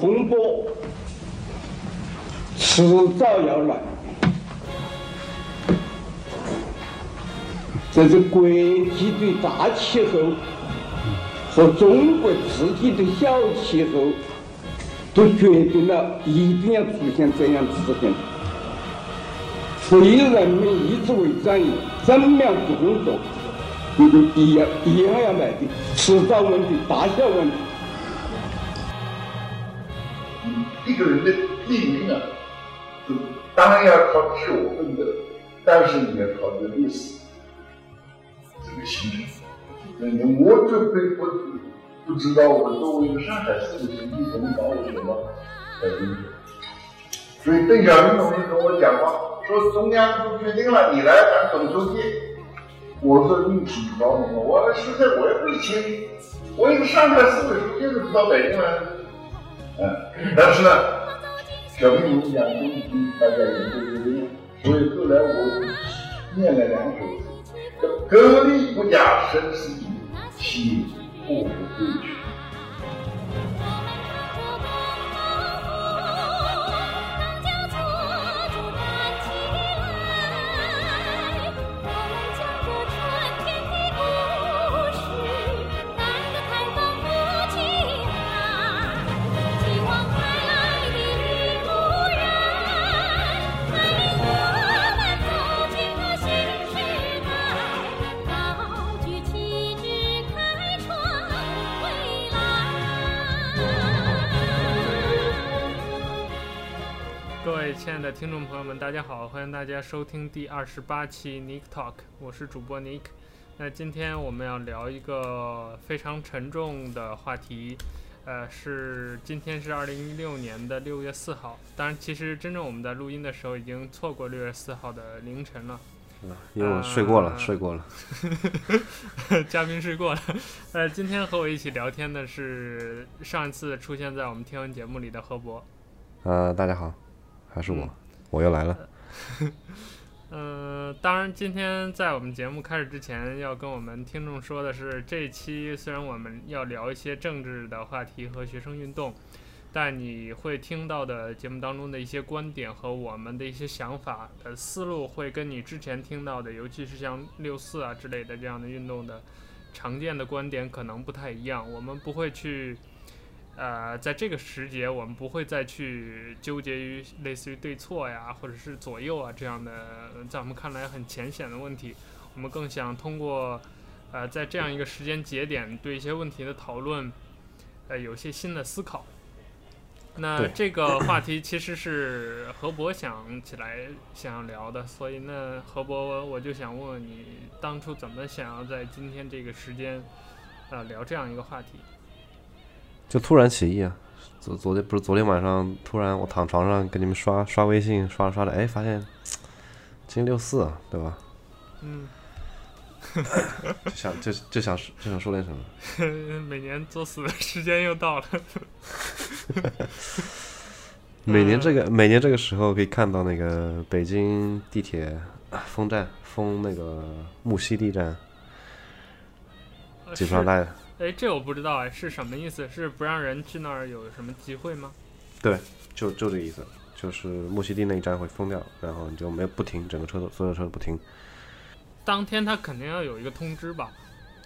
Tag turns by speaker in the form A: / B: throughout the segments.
A: 风波迟早要来，这是国际的大气候和中国自己的小气候都决定了一定要出现这样事情。所以人民意志为转移，正面工作，这个一样一样要来的，迟早问题，大小问题。
B: 一个人的命运啊，当然要靠自我奋斗，但是你要靠这个历史这个形成。那我就不不不知道，我作为一个上海市的书记，能把我什么？所以邓小平同志跟我讲话，说中央都决定了，你来当总书记。我说你知道吗？我现在我也不清，我一个上海市委书记都知道北京来。嗯，但是呢，小平同志讲东西大家也都有点，所以后来我念了两首词：歌利国家生死以，岂不服归去。
C: 亲爱的听众朋友们，大家好，欢迎大家收听第二十八期 Nick Talk，我是主播 Nick。那今天我们要聊一个非常沉重的话题，呃，是今天是二零一六年的六月四号，当然，其实真正我们在录音的时候已经错过六月四号的凌晨了。
D: 嗯，因为我睡过了，
C: 呃、
D: 睡过了。
C: 嘉宾睡过了。呃，今天和我一起聊天的是上一次出现在我们天文节目里的何博。
D: 呃，大家好。还是我，嗯、我又来了。
C: 嗯、呃，当然，今天在我们节目开始之前，要跟我们听众说的是，这一期虽然我们要聊一些政治的话题和学生运动，但你会听到的节目当中的一些观点和我们的一些想法的思路，会跟你之前听到的，尤其是像六四啊之类的这样的运动的常见的观点可能不太一样。我们不会去。呃，在这个时节，我们不会再去纠结于类似于对错呀，或者是左右啊这样的，在我们看来很浅显的问题。我们更想通过，呃，在这样一个时间节点，对一些问题的讨论，呃，有些新的思考。那这个话题其实是何博想起来想要聊的，所以呢，何博，我就想问问你，当初怎么想要在今天这个时间，呃，聊这样一个话题？
D: 就突然起意啊！昨昨天不是昨天晚上，突然我躺床上跟你们刷刷微信，刷着刷着，哎，发现今天六四啊，对吧？
C: 嗯。
D: 就想就就想就想说点什么。
C: 每年作死的时间又到了。
D: 每年这个每年这个时候可以看到那个北京地铁封站封那个木樨地站，基本上大家。
C: 哎，这我不知道哎，是什么意思？是不让人去那儿有什么机会吗？
D: 对，就就这个意思，就是木樨地那一站会封掉，然后你就没有不停，整个车都所有车都不停。
C: 当天他肯定要有一个通知吧？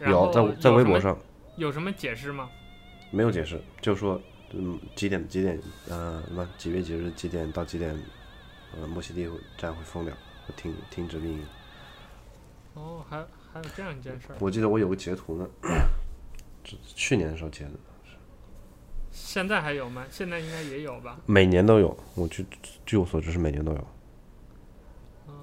D: 有在在微博上。
C: 有什么解释吗？
D: 没有解释，就说嗯几点几点呃什么几月几日几点到几点，呃木樨地站会封掉，会停停止运营。
C: 哦，还还有这样一件事儿。
D: 我记得我有个截图呢。去年的时候截的，
C: 现在还有吗？现在应该也有吧。
D: 每年都有，我据据我所知是每年都有。
C: 嗯，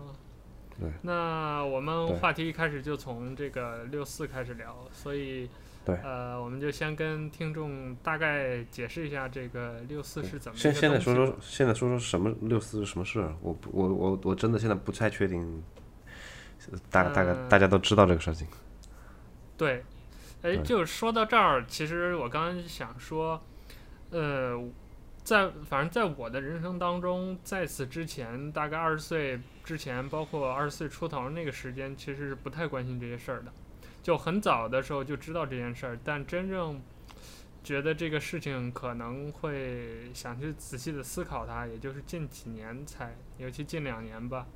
D: 对。
C: 那我们话题一开始就从这个六四开始聊，所以
D: 对，
C: 呃，我们就先跟听众大概解释一下这个六四是怎么。
D: 现现在说说，现在说说什么六四是什么事儿？我我我我真的现在不太确定，大大概大家都知道这个事情。
C: 对。哎，就说到这儿，其实我刚刚想说，呃，在反正在我的人生当中，在此之前，大概二十岁之前，包括二十岁出头那个时间，其实是不太关心这些事儿的。就很早的时候就知道这件事儿，但真正觉得这个事情可能会想去仔细的思考它，也就是近几年才，尤其近两年吧，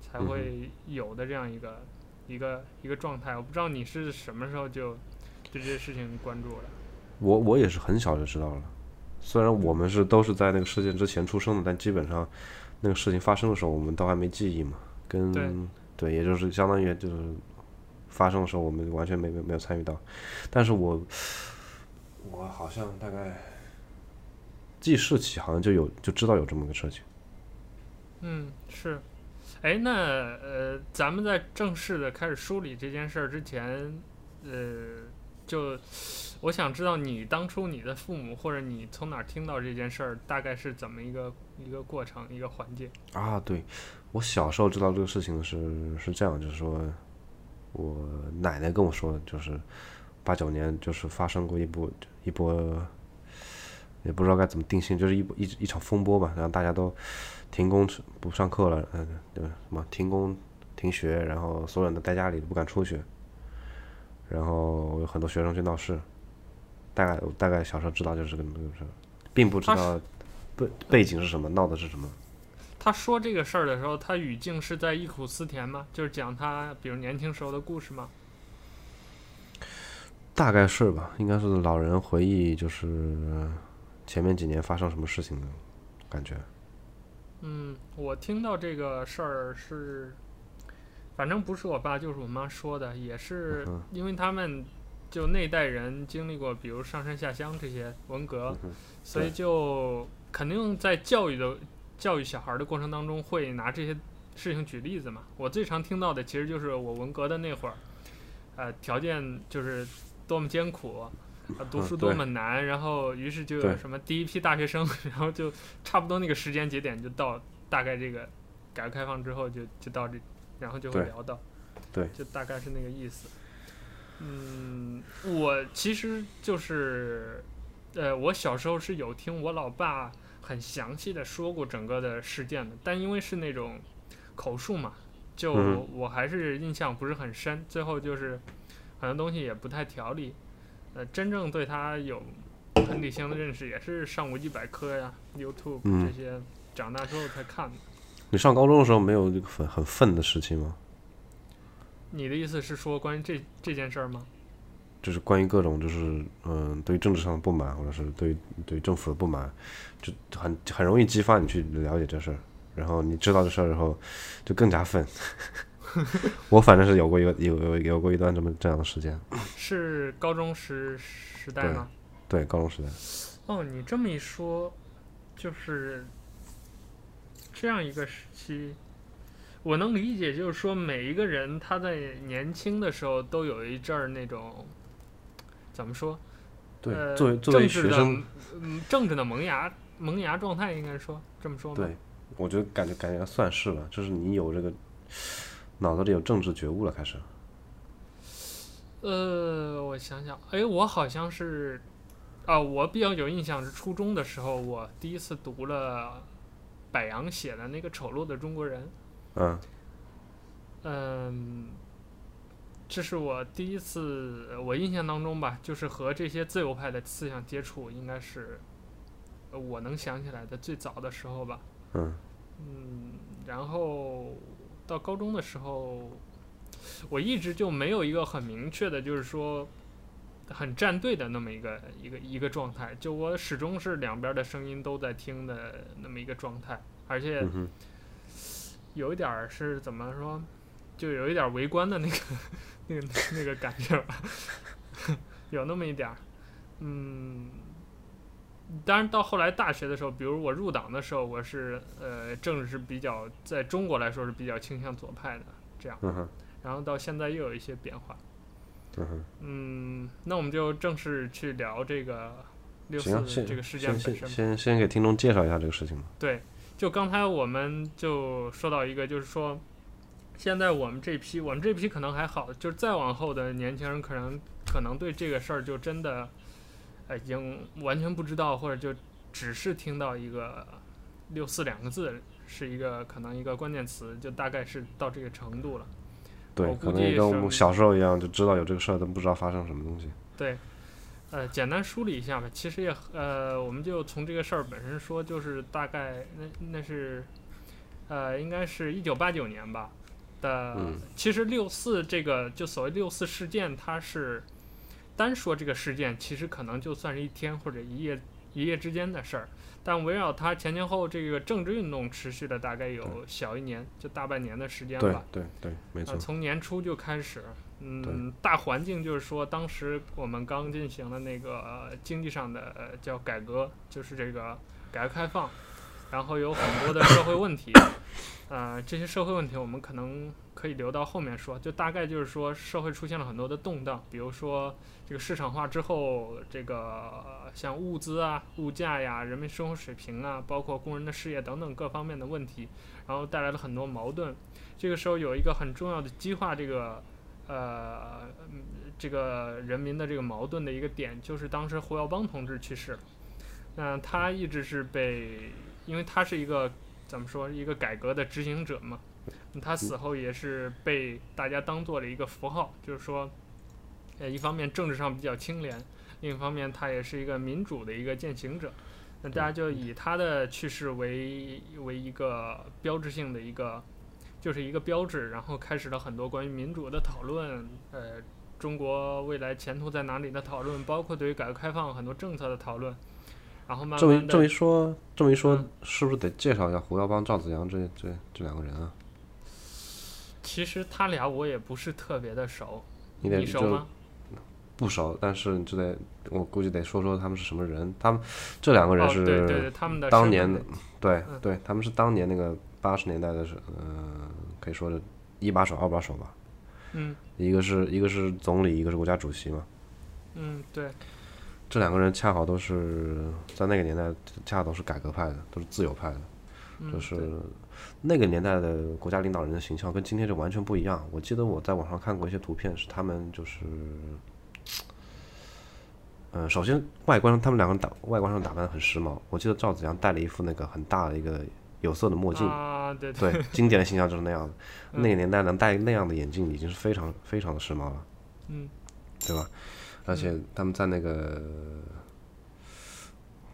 C: 才会有的这样一个、嗯、一个一个状态。我不知道你是什么时候就对这些事情关注了。
D: 我我也是很小就知道了，虽然我们是都是在那个事件之前出生的，但基本上那个事情发生的时候，我们都还没记忆嘛。跟
C: 对，
D: 对，也就是相当于就是发生的时候，我们完全没没没有参与到，但是我。我好像大概记事起，好像就有就知道有这么个事情。
C: 嗯，是。哎，那呃，咱们在正式的开始梳理这件事儿之前，呃，就我想知道你当初你的父母或者你从哪听到这件事儿，大概是怎么一个一个过程一个环节？
D: 啊，对，我小时候知道这个事情是是这样，就是说我奶奶跟我说的，就是。八九年就是发生过一波一波，也不知道该怎么定性，就是一一一场风波吧。然后大家都停工不上课了，嗯，对什么停工停学，然后所有人都待家里都不敢出去，然后有很多学生去闹事。大概我大概小时候知道就是这个这个事，并不知道背背景是什么，闹的是什么。
C: 他说这个事儿的时候，他语境是在忆苦思甜吗？就是讲他比如年轻时候的故事吗？
D: 大概是吧，应该是老人回忆，就是前面几年发生什么事情的感觉。
C: 嗯，我听到这个事儿是，反正不是我爸就是我妈说的，也是因为他们就那代人经历过，比如上山下乡这些文革，所以就肯定在教育的教育小孩的过程当中会拿这些事情举例子嘛。我最常听到的其实就是我文革的那会儿，呃，条件就是。多么艰苦，啊，读书多么难，然后于是就有什么第一批大学生，然后就差不多那个时间节点就到，大概这个改革开放之后就就到这，然后就会聊到，
D: 对，
C: 就大概是那个意思。嗯，我其实就是，呃，我小时候是有听我老爸很详细的说过整个的事件的，但因为是那种口述嘛，就我还是印象不是很深，最后就是。很多东西也不太条理，呃，真正对他有很理性的认识，也是上维基百科呀、YouTube 这些，长大之后才看的。
D: 你上高中的时候没有这个很很愤的事情吗？
C: 你的意思是说关于这这件事儿吗？
D: 就是关于各种就是嗯、呃，对政治上的不满，或者是对对政府的不满，就很很容易激发你去了解这事儿，然后你知道这事儿以后，就更加愤。我反正是有过一个有有有过一段这么这样的时间，
C: 是高中时时代吗？
D: 对，对，高中时代。
C: 哦，你这么一说，就是这样一个时期，我能理解，就是说每一个人他在年轻的时候都有一阵儿那种怎么说？
D: 对，
C: 呃、
D: 作为作为学生，
C: 嗯，政治的萌芽萌芽状态，应该说这么说吗？
D: 对，我觉得感觉感觉算是了，就是你有这个。脑子里有政治觉悟了，开始。
C: 呃，我想想，哎，我好像是，啊，我比较有印象是初中的时候，我第一次读了柏杨写的那个《丑陋的中国人》。
D: 嗯。
C: 嗯，这是我第一次，我印象当中吧，就是和这些自由派的思想接触，应该是我能想起来的最早的时候吧。
D: 嗯。
C: 嗯，然后。到高中的时候，我一直就没有一个很明确的，就是说很站队的那么一个一个一个状态。就我始终是两边的声音都在听的那么一个状态，而且有一点是怎么说，就有一点围观的那个那个那个感觉吧，有那么一点儿，嗯。当然，到后来大学的时候，比如我入党的时候，我是呃，政治是比较在中国来说是比较倾向左派的这样。
D: 嗯。
C: 然后到现在又有一些变化。
D: 嗯。
C: 嗯，那我们就正式去聊这个六四这个事件本身。
D: 先先先给听众介绍一下这个事情吧。
C: 对，就刚才我们就说到一个，就是说，现在我们这批，我们这批可能还好，就是再往后的年轻人可能可能对这个事儿就真的。已经完全不知道，或者就只是听到一个“六四”两个字，是一个可能一个关键词，就大概是到这个程度了。
D: 对，可能跟我们小时候一样，就知道有这个事儿，但不知道发生什么东西。
C: 对，呃，简单梳理一下吧。其实也呃，我们就从这个事儿本身说，就是大概那那是，呃，应该是一九八九年吧的。
D: 嗯、
C: 其实六四这个就所谓六四事件，它是单说这个事件，其实可能就算是一天或者一夜一夜之间的事儿。但围绕它前前后后这个政治运动持续了大概有小一年，就大半年的时间吧。
D: 对对对，没错。
C: 呃，从年初就开始。嗯，大环境就是说，当时我们刚进行了那个、呃、经济上的、呃、叫改革，就是这个改革开放，然后有很多的社会问题，呃，这些社会问题我们可能可以留到后面说，就大概就是说社会出现了很多的动荡，比如说这个市场化之后，这个像物资啊、物价呀、人民生活水平啊，包括工人的事业等等各方面的问题，然后带来了很多矛盾。这个时候有一个很重要的激化这个。呃，这个人民的这个矛盾的一个点，就是当时胡耀邦同志去世了，那他一直是被，因为他是一个怎么说，一个改革的执行者嘛，他死后也是被大家当做了一个符号，就是说，呃，一方面政治上比较清廉，另一方面他也是一个民主的一个践行者，那大家就以他的去世为为一个标志性的一个。就是一个标志，然后开始了很多关于民主的讨论，呃，中国未来前途在哪里的讨论，包括对于改革开放很多政策的讨论，然后慢慢。这么
D: 这么一说，这么一说，是不是得介绍一下胡耀邦、赵紫阳这这这两个人啊？
C: 其实他俩我也不是特别的熟，
D: 你，
C: 熟吗？
D: 不熟，但是你就得我估计得说说他们是什么人。他们这两个人是、
C: 哦、对对对他们的
D: 当年的，对、
C: 嗯、
D: 对，他们是当年那个八十年代的时，嗯、呃。可以说是一把手、二把手吧。
C: 嗯，
D: 一个是一个是总理，一个是国家主席嘛。
C: 嗯，对。
D: 这两个人恰好都是在那个年代，恰好都是改革派的，都是自由派的。
C: 嗯、
D: 就是那个年代的国家领导人的形象跟今天就完全不一样。我记得我在网上看过一些图片，是他们就是，嗯、呃，首先外观上他们两个人打外观上打扮得很时髦。我记得赵子阳戴了一副那个很大的一个。有色的墨镜，
C: 啊、对，对，
D: 对，经典的形象就是那样的。嗯、那个年代能戴那样的眼镜已经是非常非常的时髦了，
C: 嗯，
D: 对吧？而且他们在那个，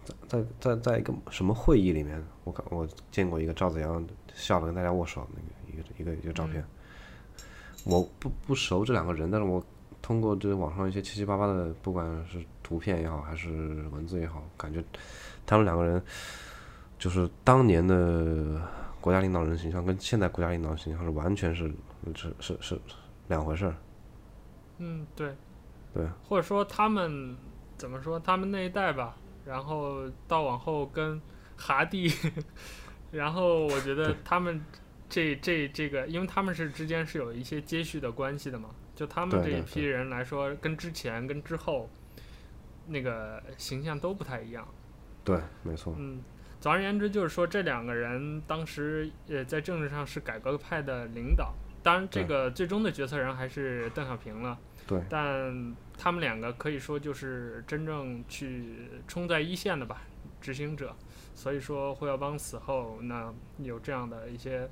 D: 在在在在一个什么会议里面，我看我见过一个赵子阳笑着跟大家握手那个一个一个一个照片。嗯、我不不熟这两个人，但是我通过这网上一些七七八八的，不管是图片也好，还是文字也好，感觉他们两个人。就是当年的国家领导人形象跟现在国家领导人形象是完全是是是是两回事儿。
C: 嗯，对，
D: 对，
C: 或者说他们怎么说，他们那一代吧，然后到往后跟哈蒂，然后我觉得他们这这这个，因为他们是之间是有一些接续的关系的嘛，就他们这一批人来说，跟之前跟之后那个形象都不太一样。
D: 对，没错。
C: 嗯。总而言之，就是说这两个人当时呃在政治上是改革派的领导，当然这个最终的决策人还是邓小平了。
D: 对。
C: 但他们两个可以说就是真正去冲在一线的吧，执行者。所以说胡耀邦死后，那有这样的一些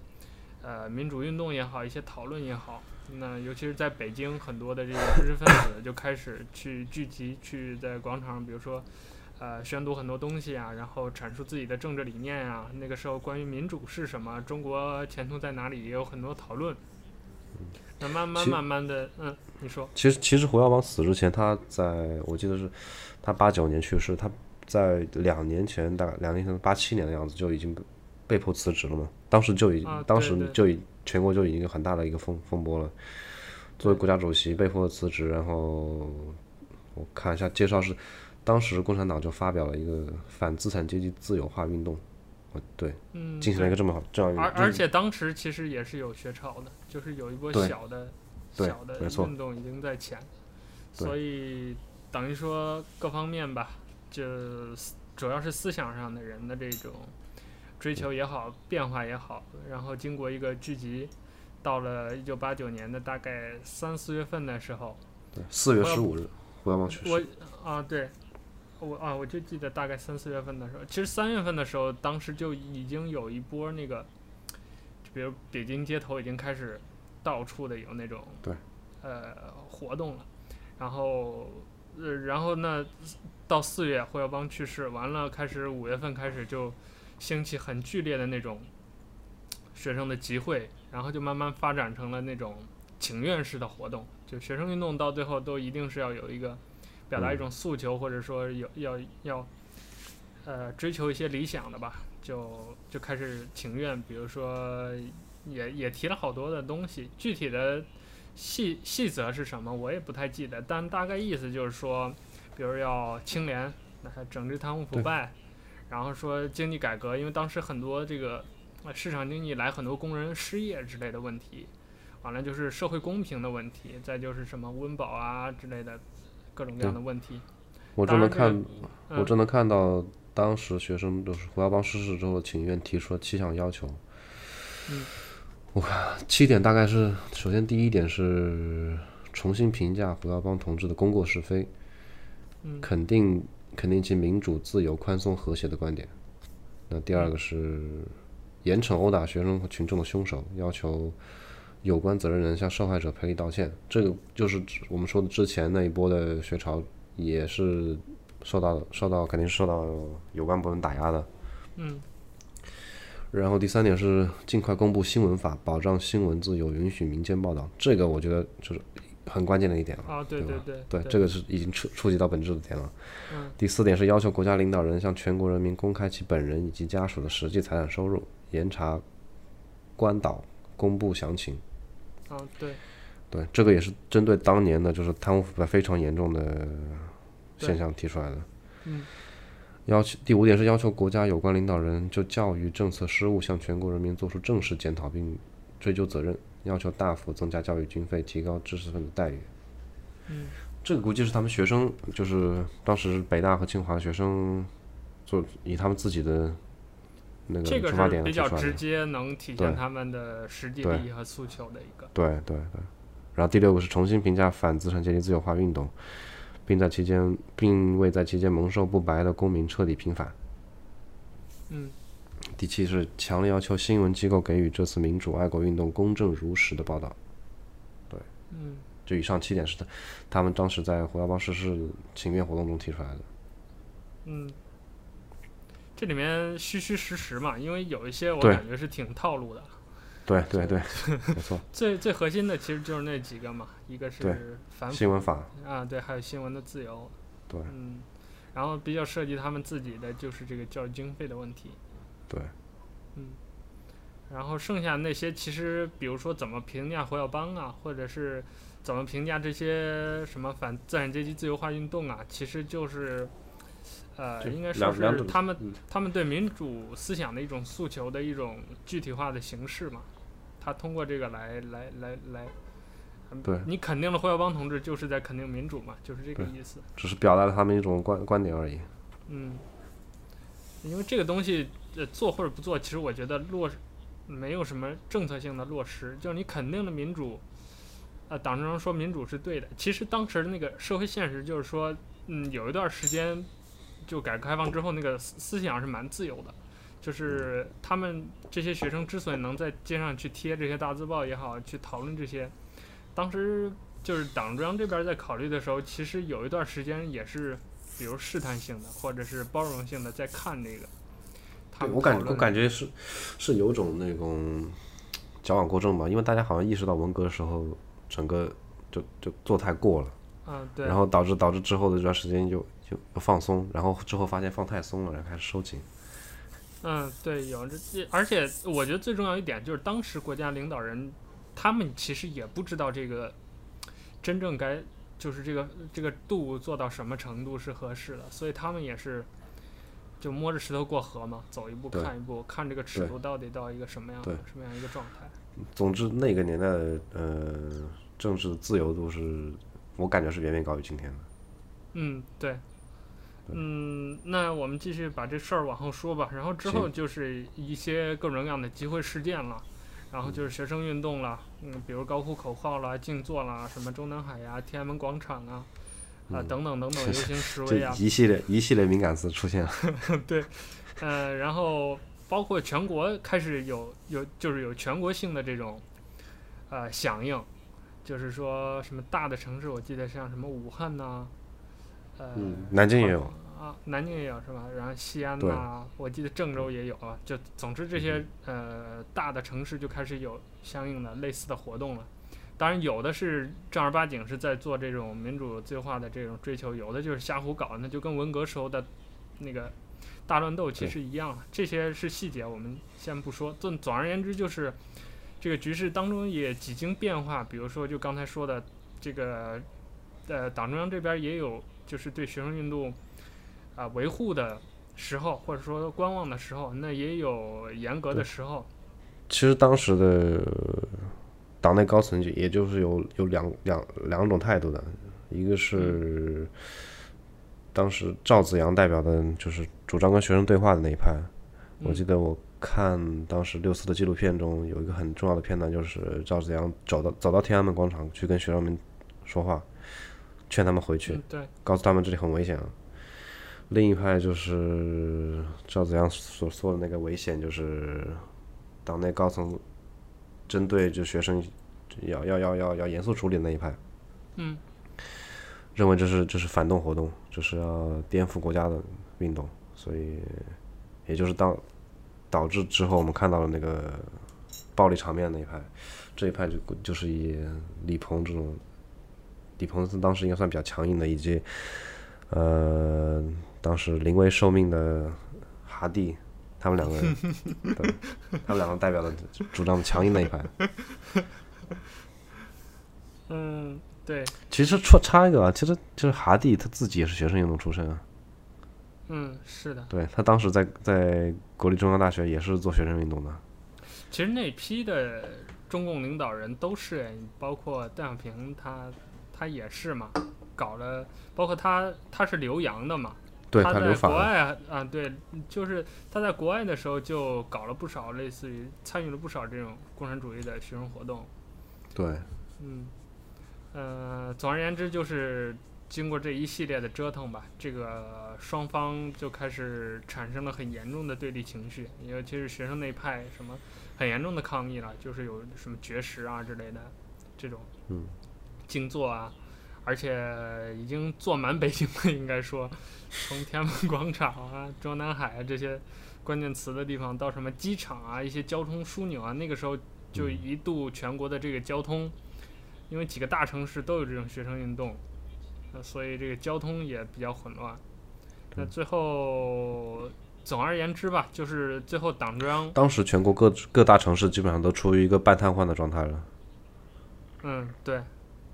C: 呃民主运动也好，一些讨论也好，那尤其是在北京，很多的这个知识分子就开始去聚集，去在广场上，比如说。呃，宣读很多东西啊，然后阐述自己的政治理念啊。那个时候，关于民主是什么，中国前途在哪里，也有很多讨论。那慢慢慢慢的，嗯，你说。
D: 其实其实胡耀邦死之前，他在我记得是，他八九年去世，他在两年前，大概两年前八七年的样子就已经被迫辞职了嘛。当时就已，
C: 啊、
D: 当时就已全国就已经有很大的一个风风波了。作为国家主席被迫辞职，然后我看一下介绍是。当时共产党就发表了一个反资产阶级自由化运动，对，
C: 嗯，
D: 进行了一个这么好这样一个，
C: 而而且当时其实也是有学潮的，就是有一波小的小的运动已经在前，所以等于说各方面吧，就主要是思想上的人的这种追求也好，变化也好，然后经过一个聚集，到了一九八九年的大概三四月份的时候，
D: 对，四月十五日，胡耀邦去世，
C: 我啊对。我啊，我就记得大概三四月份的时候，其实三月份的时候，当时就已经有一波那个，就比如北京街头已经开始到处的有那种
D: 对，
C: 呃活动了，然后呃，然后呢，到四月胡耀邦去世，完了开始五月份开始就兴起很剧烈的那种学生的集会，然后就慢慢发展成了那种请愿式的活动。就学生运动到最后都一定是要有一个表达一种诉求，或者说有要要呃追求一些理想的吧，就就开始请愿，比如说也也提了好多的东西，具体的。细细则是什么，我也不太记得，但大概意思就是说，比如要清廉，那整治贪污腐败，然后说经济改革，因为当时很多这个市场经济来很多工人失业之类的问题，完了就是社会公平的问题，再就是什么温饱啊之类的各种各样的问题。
D: 我真能看，
C: 嗯、
D: 我真能看到当时学生就是胡耀邦逝世之后，请愿提出了七项要求。
C: 嗯。
D: 我看七点大概是，首先第一点是重新评价胡耀邦同志的功过是非，肯定肯定其民主、自由、宽松、和谐的观点。那第二个是严惩殴打学生和群众的凶手，要求有关责任人向受害者赔礼道歉。这个就是我们说的之前那一波的学潮，也是受到受到肯定是受到有关部门打压的。
C: 嗯。
D: 然后第三点是尽快公布新闻法，保障新闻自由，允许民间报道。这个我觉得就是很关键的一点了。
C: 啊，对对对，
D: 对，这个是已经触触及到本质的点了。
C: 嗯。
D: 第四点是要求国家领导人向全国人民公开其本人以及家属的实际财产收入，严查关岛，公布详情。
C: 啊，对。
D: 对，这个也是针对当年的就是贪污腐败非常严重的现象提出来的。
C: 嗯。
D: 要求第五点是要求国家有关领导人就教育政策失误向全国人民做出正式检讨并追究责任，要求大幅增加教育经费，提高知识分子待遇。
C: 嗯，
D: 这个估计是他们学生，就是当时北大和清华学生做以他们自己的那个出发点
C: 这个是比较直接能体现他们的实际利益和诉求的一个。
D: 对对对，对。然后第六个是重新评价反资产阶级自由化运动。并在期间，并未在期间蒙受不白的公民彻底平反。
C: 嗯。
D: 第七是强烈要求新闻机构给予这次民主爱国运动公正如实的报道。对。
C: 嗯。
D: 就以上七点是他，他们当时在胡耀邦逝世请愿活动中提出来的。
C: 嗯。这里面虚虚实实嘛，因为有一些我感觉是挺套路的。
D: 对对对，没错。
C: 最最核心的其实就是那几个嘛，一个是反
D: 新闻法
C: 啊，对，还有新闻的自由。
D: 对。
C: 嗯，然后比较涉及他们自己的就是这个教育经费的问题。
D: 对。
C: 嗯。然后剩下那些其实，比如说怎么评价胡耀邦啊，或者是怎么评价这些什么反资产阶级自由化运动啊，其实就是，呃，应该说是他们他们对民主思想的一种诉求的一种具体化的形式嘛。他通过这个来来来来，
D: 对，
C: 你肯定了胡耀邦同志，就是在肯定民主嘛，就是这个意思。
D: 只是表达了他们一种观观点而已。
C: 嗯，因为这个东西，呃，做或者不做，其实我觉得落没有什么政策性的落实。就是你肯定的民主，呃，党中央说民主是对的。其实当时的那个社会现实就是说，嗯，有一段时间，就改革开放之后，那个思思想是蛮自由的。就是他们这些学生之所以能在街上去贴这些大字报也好，去讨论这些，当时就是党中央这边在考虑的时候，其实有一段时间也是，比如试探性的或者是包容性的在看这个。
D: 对，我感我感觉是是有种那种矫枉过正吧，因为大家好像意识到文革的时候整个就就做太过了，
C: 嗯，对，
D: 然后导致导致之后的这段时间就就放松，然后之后发现放太松了，然后开始收紧。
C: 嗯，对，有这，而且我觉得最重要一点就是，当时国家领导人，他们其实也不知道这个真正该就是这个这个度做到什么程度是合适的，所以他们也是就摸着石头过河嘛，走一步看一步，看这个尺度到底到一个什么样的什么样一个状态。
D: 总之，那个年代的呃政治自由度是我感觉是远远高于今天的。
C: 嗯，对。嗯，那我们继续把这事儿往后说吧。然后之后就是一些各种各样的集会事件了，然后就是学生运动了，嗯，比如高呼口号啦、静坐啦、什么中南海呀、天安门广场啊，啊、呃、等等等等游行示威啊，
D: 一系列一系列敏感词出现了。
C: 对，呃，然后包括全国开始有有就是有全国性的这种呃响应，就是说什么大的城市，我记得像什么武汉呐。呃，
D: 嗯，南京也有。
C: 啊，南京也有是吧？然后西安
D: 对
C: 呐，我记得郑州也有啊。就总之这些呃大的城市就开始有相应的类似的活动了。当然，有的是正儿八经是在做这种民主自由化的这种追求，有的就是瞎胡搞，那就跟文革时候的那个大乱斗其实一样。这些是细节，我们先不说。总总而言之，就是这个局势当中也几经变化。比如说，就刚才说的这个，呃，党中央这边也有就是对学生运动。啊，维护的时候，或者说观望的时候，那也有严格的时候。
D: 其实当时的党内高层就也就是有有两两两种态度的，一个是当时赵紫阳代表的，就是主张跟学生对话的那一派。
C: 嗯、
D: 我记得我看当时六四的纪录片中有一个很重要的片段，就是赵紫阳走到走到天安门广场去跟学生们说话，劝他们回去，告诉他们这里很危险啊。另一派就是赵紫阳所说的那个危险，就是党内高层针对就学生要要要要要严肃处理的那一派，
C: 嗯，
D: 认为这是这是反动活动，就是要颠覆国家的运动，所以也就是当导致之后我们看到了那个暴力场面那一派，这一派就就是以李鹏这种，李鹏当时应该算比较强硬的，以及呃。当时临危受命的哈蒂，他们两个人，对，他们两个代表的主张强硬那一派。
C: 嗯，对。
D: 其实说插一个啊，其实就是哈蒂他自己也是学生运动出身啊。
C: 嗯，是的。
D: 对，他当时在在国立中央大学也是做学生运动的。
C: 其实那批的中共领导人都是，包括邓小平他他也是嘛，搞了，包括他他是留洋的嘛。
D: 对
C: 他在国外啊，对，就是他在国外的时候就搞了不少类似于参与了不少这种共产主义的学生活动。
D: 对，
C: 嗯，呃，总而言之，就是经过这一系列的折腾吧，这个双方就开始产生了很严重的对立情绪，尤其是学生那一派什么很严重的抗议了，就是有什么绝食啊之类的这种，
D: 嗯，静
C: 坐啊。而且已经坐满北京了，应该说，从天安门广场啊、中南海啊这些关键词的地方，到什么机场啊、一些交通枢纽啊，那个时候就一度全国的这个交通，因为几个大城市都有这种学生运动，呃，所以这个交通也比较混乱。那最后，总而言之吧，就是最后党中央
D: 当时全国各各大城市基本上都处于一个半瘫痪的状态了。
C: 嗯，对。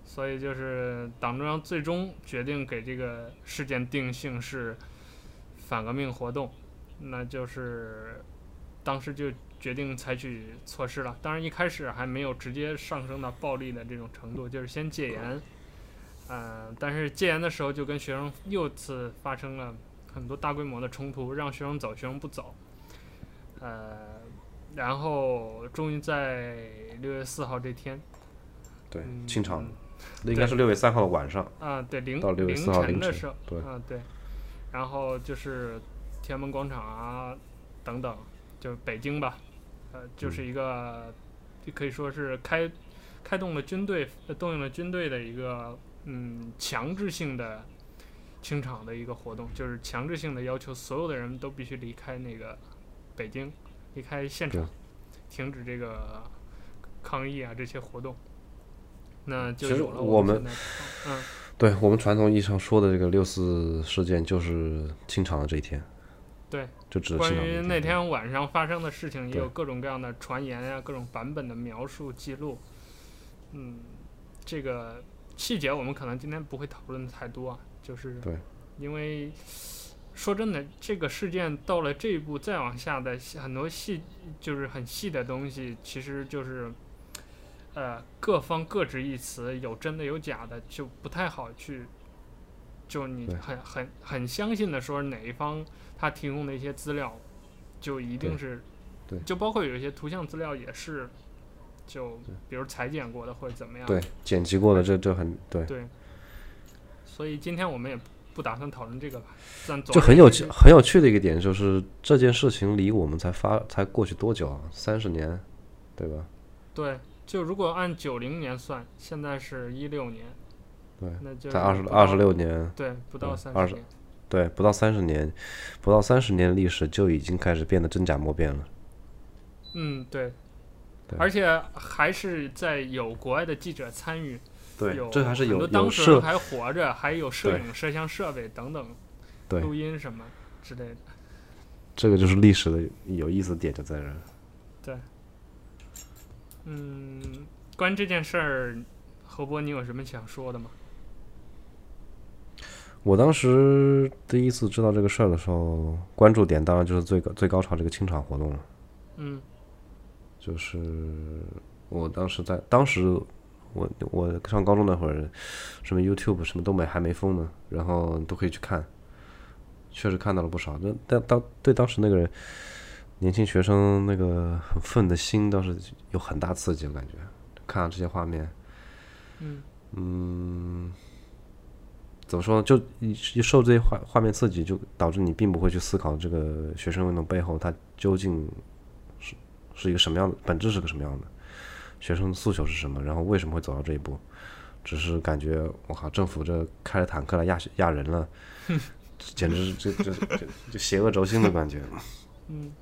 C: 所以就是党中央最终决定给这个事件定性是反革命活动，那就是当时就决定采取措施了。当然一开始还没有直接上升到暴力的这种程度，就是先戒严。呃，但是戒严的时候就跟学生又次发生了很多大规模的冲突，让学生走，学生不走。呃，然后终于在六月四号这天，
D: 对，清场。嗯那应该是六月三号的晚上
C: 啊，对，凌
D: 到六月四号凌晨，
C: 的时候，
D: 对，
C: 啊对，然后就是天安门广场啊等等，就是北京吧，呃，就是一个，就可以说是开开动了军队，动用了军队的一个嗯强制性的清场的一个活动，就是强制性的要求所有的人都必须离开那个北京，离开现场，停止这个抗议啊这些活动。那就有了我们，嗯，
D: 对我们传统意义上说的这个六四事件，就是清场的这一天。
C: 对，
D: 就指
C: 关于那天晚上发生的事情，也有各种各样的传言呀、啊，各种版本的描述记录。嗯，这个细节我们可能今天不会讨论的太多啊，就是
D: 对，
C: 因为说真的，这个事件到了这一步，再往下的很多细，就是很细的东西，其实就是。呃，各方各执一词，有真的有假的，就不太好去，就你很很很相信的说哪一方他提供的一些资料，就一定是，
D: 对，
C: 就包括有一些图像资料也是，就比如裁剪过的或者怎么样，
D: 对，剪辑过的这这很对，
C: 对，所以今天我们也不打算讨论这个吧，
D: 就很有趣很有趣的一个点就是这件事情离我们才发才过去多久啊？三十年，对吧？
C: 对。就如果按九零年算，现在是一六年，
D: 对，
C: 那就是
D: 在二十二十六年，
C: 对，不到
D: 对20
C: 三十年。
D: 对，不到三十年，不到三十年历史就已经开始变得真假莫辨了。
C: 嗯，对，
D: 对
C: 而且还是在有国外的记者参与，
D: 对
C: 有，
D: 这还是有当
C: 事人还活着，还有
D: 摄
C: 影摄像设备等等，
D: 对
C: 录音什么之类的。
D: 这个就是历史的有意思点就在这儿。
C: 嗯，关于这件事儿，何波，你有什么想说的吗？
D: 我当时第一次知道这个事儿的时候，关注点当然就是最高最高潮这个清场活动了。
C: 嗯
D: 就是我当时在当时我我上高中那会儿，什么 YouTube 什么都没还没封呢，然后都可以去看，确实看到了不少。那但当对当时那个人年轻学生那个很愤的心，倒是有很大刺激，我感觉看到这些画面，
C: 嗯
D: 嗯，怎么说呢？就一一受这些画画面刺激，就导致你并不会去思考这个学生运动背后它究竟是是一个什么样的本质，是个什么样的学生的诉求是什么，然后为什么会走到这一步？只是感觉我靠，政府这开着坦克来压压人了，简直是就就就就邪恶轴心的感觉。
C: 嗯，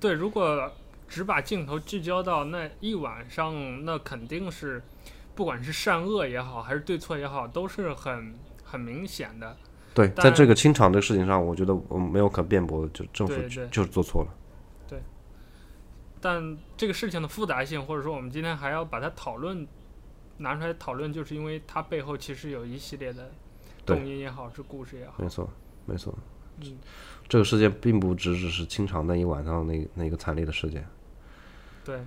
C: 对，如果只把镜头聚焦到那一晚上，那肯定是，不管是善恶也好，还是对错也好，都是很很明显的。
D: 对，在这个清场这个事情上，我觉得我没有可辩驳的，就政府就是做错了。
C: 对但这个事情的复杂性，或者说我们今天还要把它讨论拿出来讨论，就是因为它背后其实有一系列的动因也好，是故事也好。
D: 没错，没错。
C: 嗯，
D: 这个事件并不只只是清场那一晚上那那个惨烈的事件。
C: 对，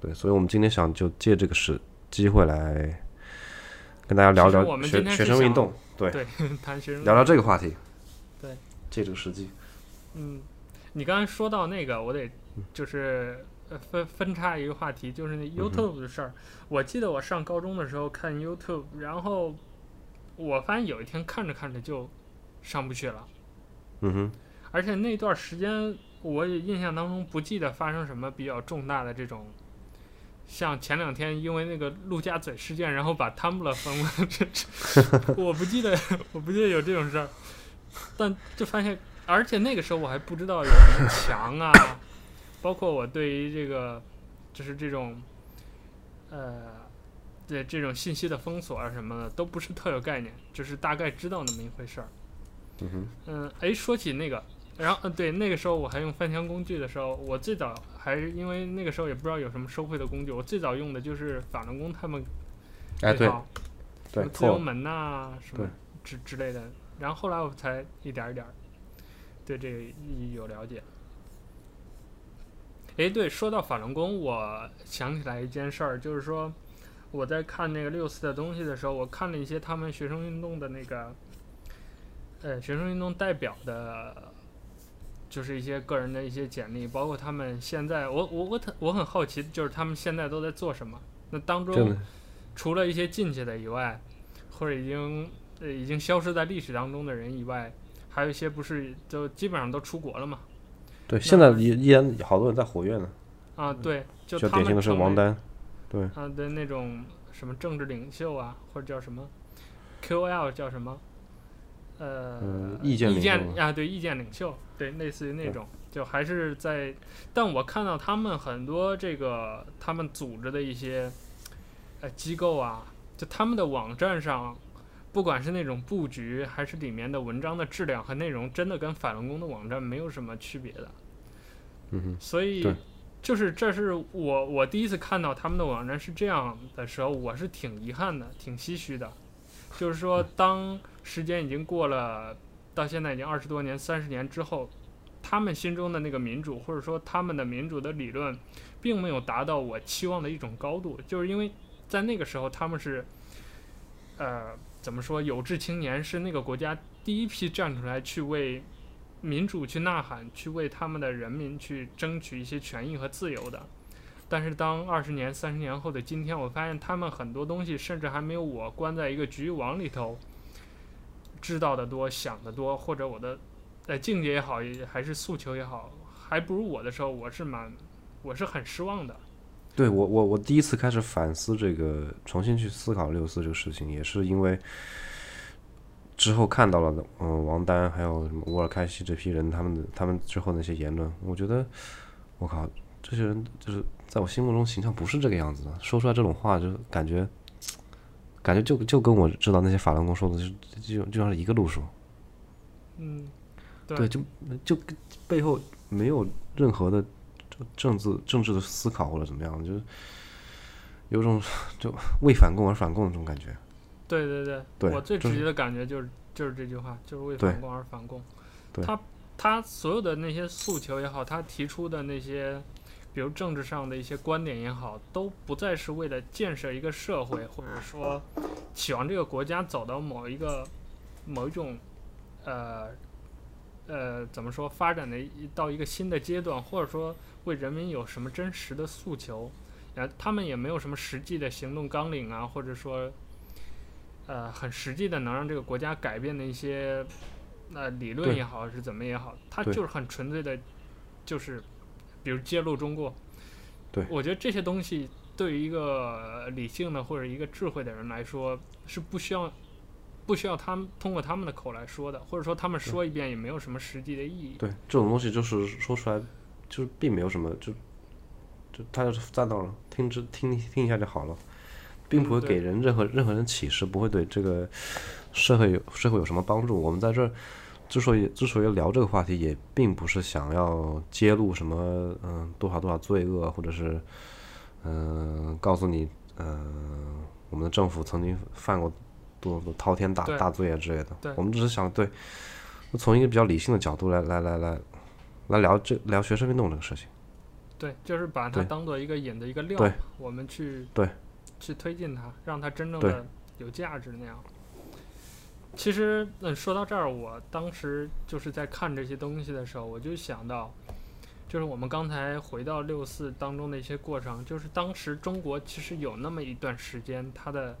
D: 对，所以我们今天想就借这个时机会来跟大家聊聊
C: 我们学
D: 学生运动，对，
C: 对，谈学生
D: 聊聊这个话题。
C: 对，
D: 借这个时机。
C: 嗯，你刚才说到那个，我得就是呃分分叉一个话题，就是那 YouTube 的事儿。我记得我上高中的时候看 YouTube，然后我发现有一天看着看着就上不去了，
D: 嗯哼，
C: 而且那段时间我也印象当中不记得发生什么比较重大的这种。像前两天因为那个陆家嘴事件，然后把 Tumblr 封了，这这我不记得，我不记得有这种事儿，但就发现，而且那个时候我还不知道有什么墙啊，包括我对于这个就是这种呃对这种信息的封锁啊什么的都不是特有概念，就是大概知道那么一回事儿。
D: 嗯
C: 哎，说起那个，然后，嗯，对，那个时候我还用翻墙工具的时候，我最早还是因为那个时候也不知道有什么收费的工具，我最早用的就是法轮功他们
D: 哎，对
C: 那套，什
D: 对
C: 么，自由
D: 错，
C: 门呐、什么
D: 对。
C: 之之类的，然后后来我才一点儿一点儿对这个有了解。哎，对，说到法轮功，我想起来一件事儿，就是说我在看那个六四的东西的时候，我看了一些他们学生运动的那个，呃，学生运动代表的，就是一些个人的一些简历，包括他们现在，我我我特我很好奇，就是他们现在都在做什么？那当中，除了一些进去的以外，或者已经呃已经消失在历史当中的人以外，还有一些不是就基本上都出国了嘛？
D: 对，现在依依然好多人在活跃呢，
C: 啊，对，就
D: 典型的是王丹，对，
C: 啊的那种什么政治领袖啊，或者叫什么 QL 叫什么？呃，
D: 嗯意见领袖
C: 啊，对，意见领袖，对，类似于那种，就还是在，但我看到他们很多这个他们组织的一些呃机构啊，就他们的网站上，不管是那种布局，还是里面的文章的质量和内容，真的跟法轮功的网站没有什么区别的。
D: 嗯哼，
C: 所以，就是这是我我第一次看到他们的网站是这样的时候，我是挺遗憾的，挺唏嘘的。就是说，当时间已经过了，到现在已经二十多年、三十年之后，他们心中的那个民主，或者说他们的民主的理论，并没有达到我期望的一种高度，就是因为在那个时候他们是，呃，怎么说，有志青年是那个国家第一批站出来去为民主去呐喊，去为他们的人民去争取一些权益和自由的。但是当二十年、三十年后的今天，我发现他们很多东西甚至还没有我关在一个局域网里头知道的多、想的多，或者我的呃境界也好，还是诉求也好，还不如我的时候，我是蛮我是很失望的。
D: 对我我我第一次开始反思这个，重新去思考六四这个事情，也是因为之后看到了嗯、王丹还有什么乌尔开西这批人他们的他们之后那些言论，我觉得我靠，这些人就是在我心目中形象不是这个样子的，说出来这种话就感觉感觉就就跟我知道那些法轮功说的就就就像是一个路数。
C: 嗯，对，
D: 对，就就背后没有任何的政治政治的思考或者怎么样，就是有种就为反共而反共的这种感觉。
C: 对对对，
D: 对
C: 我最直接的感觉就是
D: 就是、
C: 就是这句话，就是为反共而反共。他他所有的那些诉求也好，他提出的那些，比如政治上的一些观点也好，都不再是为了建设一个社会，或者说期望这个国家走到某一个某一种。呃，呃，怎么说？发展的一到一个新的阶段，或者说为人民有什么真实的诉求？啊，他们也没有什么实际的行动纲领啊，或者说，呃，很实际的能让这个国家改变的一些，呃，理论也好，是怎么也好，他就是很纯粹的，就是，比如揭露中国。
D: 对，
C: 我觉得这些东西对于一个理性的或者一个智慧的人来说是不需要。不需要他们通过他们的口来说的，或者说他们说一遍也没有什么实际的意义。
D: 对，这种东西就是说出来，就是并没有什么，就就他就是站到了，听之听听一下就好了，并不会给人任何、嗯、任何人启示，不会对这个社会有社会有什么帮助。我们在这儿之所以之所以聊这个话题，也并不是想要揭露什么嗯多少多少罪恶，或者是嗯告诉你嗯我们的政府曾经犯过。多多滔天大大罪啊之类的，我们只是想对，从一个比较理性的角度来来来来来聊这聊学生运动这个事情。
C: 对，就是把它当做一个引的一个料，我们去
D: 对
C: 去推进它，让它真正的有价值那样。其实，嗯，说到这儿，我当时就是在看这些东西的时候，我就想到，就是我们刚才回到六四当中的一些过程，就是当时中国其实有那么一段时间，它的。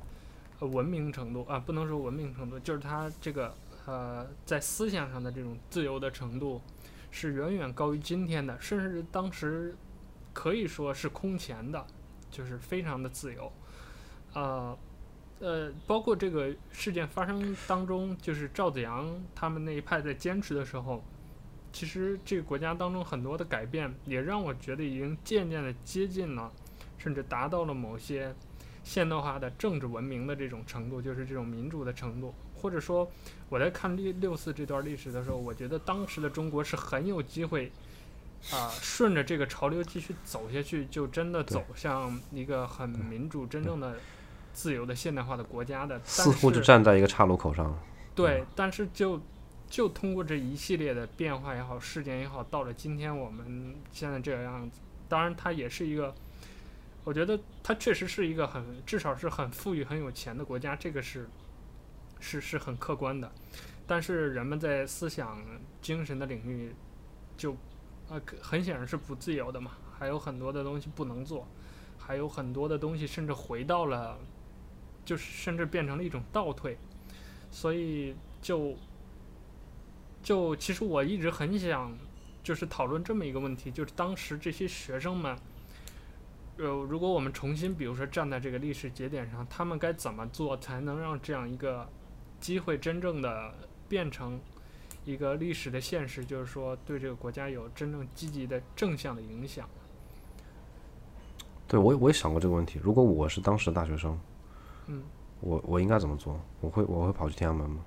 C: 文明程度啊，不能说文明程度，就是它这个呃，在思想上的这种自由的程度，是远远高于今天的，甚至当时可以说是空前的，就是非常的自由。呃，呃，包括这个事件发生当中，就是赵子阳他们那一派在坚持的时候，其实这个国家当中很多的改变，也让我觉得已经渐渐的接近了，甚至达到了某些。现代化的政治文明的这种程度，就是这种民主的程度，或者说我在看六六四这段历史的时候，我觉得当时的中国是很有机会，啊、呃，顺着这个潮流继续走下去，就真的走向一个很民主、真正的自由的现代化的国家的。
D: 似乎就站在一个岔路口上。
C: 对，但是就就通过这一系列的变化也好，事件也好，到了今天我们现在这个样子，当然它也是一个。我觉得它确实是一个很，至少是很富裕、很有钱的国家，这个是，是是很客观的。但是人们在思想、精神的领域，就，啊，很显然是不自由的嘛。还有很多的东西不能做，还有很多的东西甚至回到了，就是甚至变成了一种倒退。所以就，就其实我一直很想，就是讨论这么一个问题，就是当时这些学生们。呃，如果我们重新，比如说站在这个历史节点上，他们该怎么做才能让这样一个机会真正的变成一个历史的现实？就是说，对这个国家有真正积极的正向的影响。
D: 对，我也我也想过这个问题。如果我是当时的大学生，
C: 嗯，
D: 我我应该怎么做？我会我会跑去天安门吗？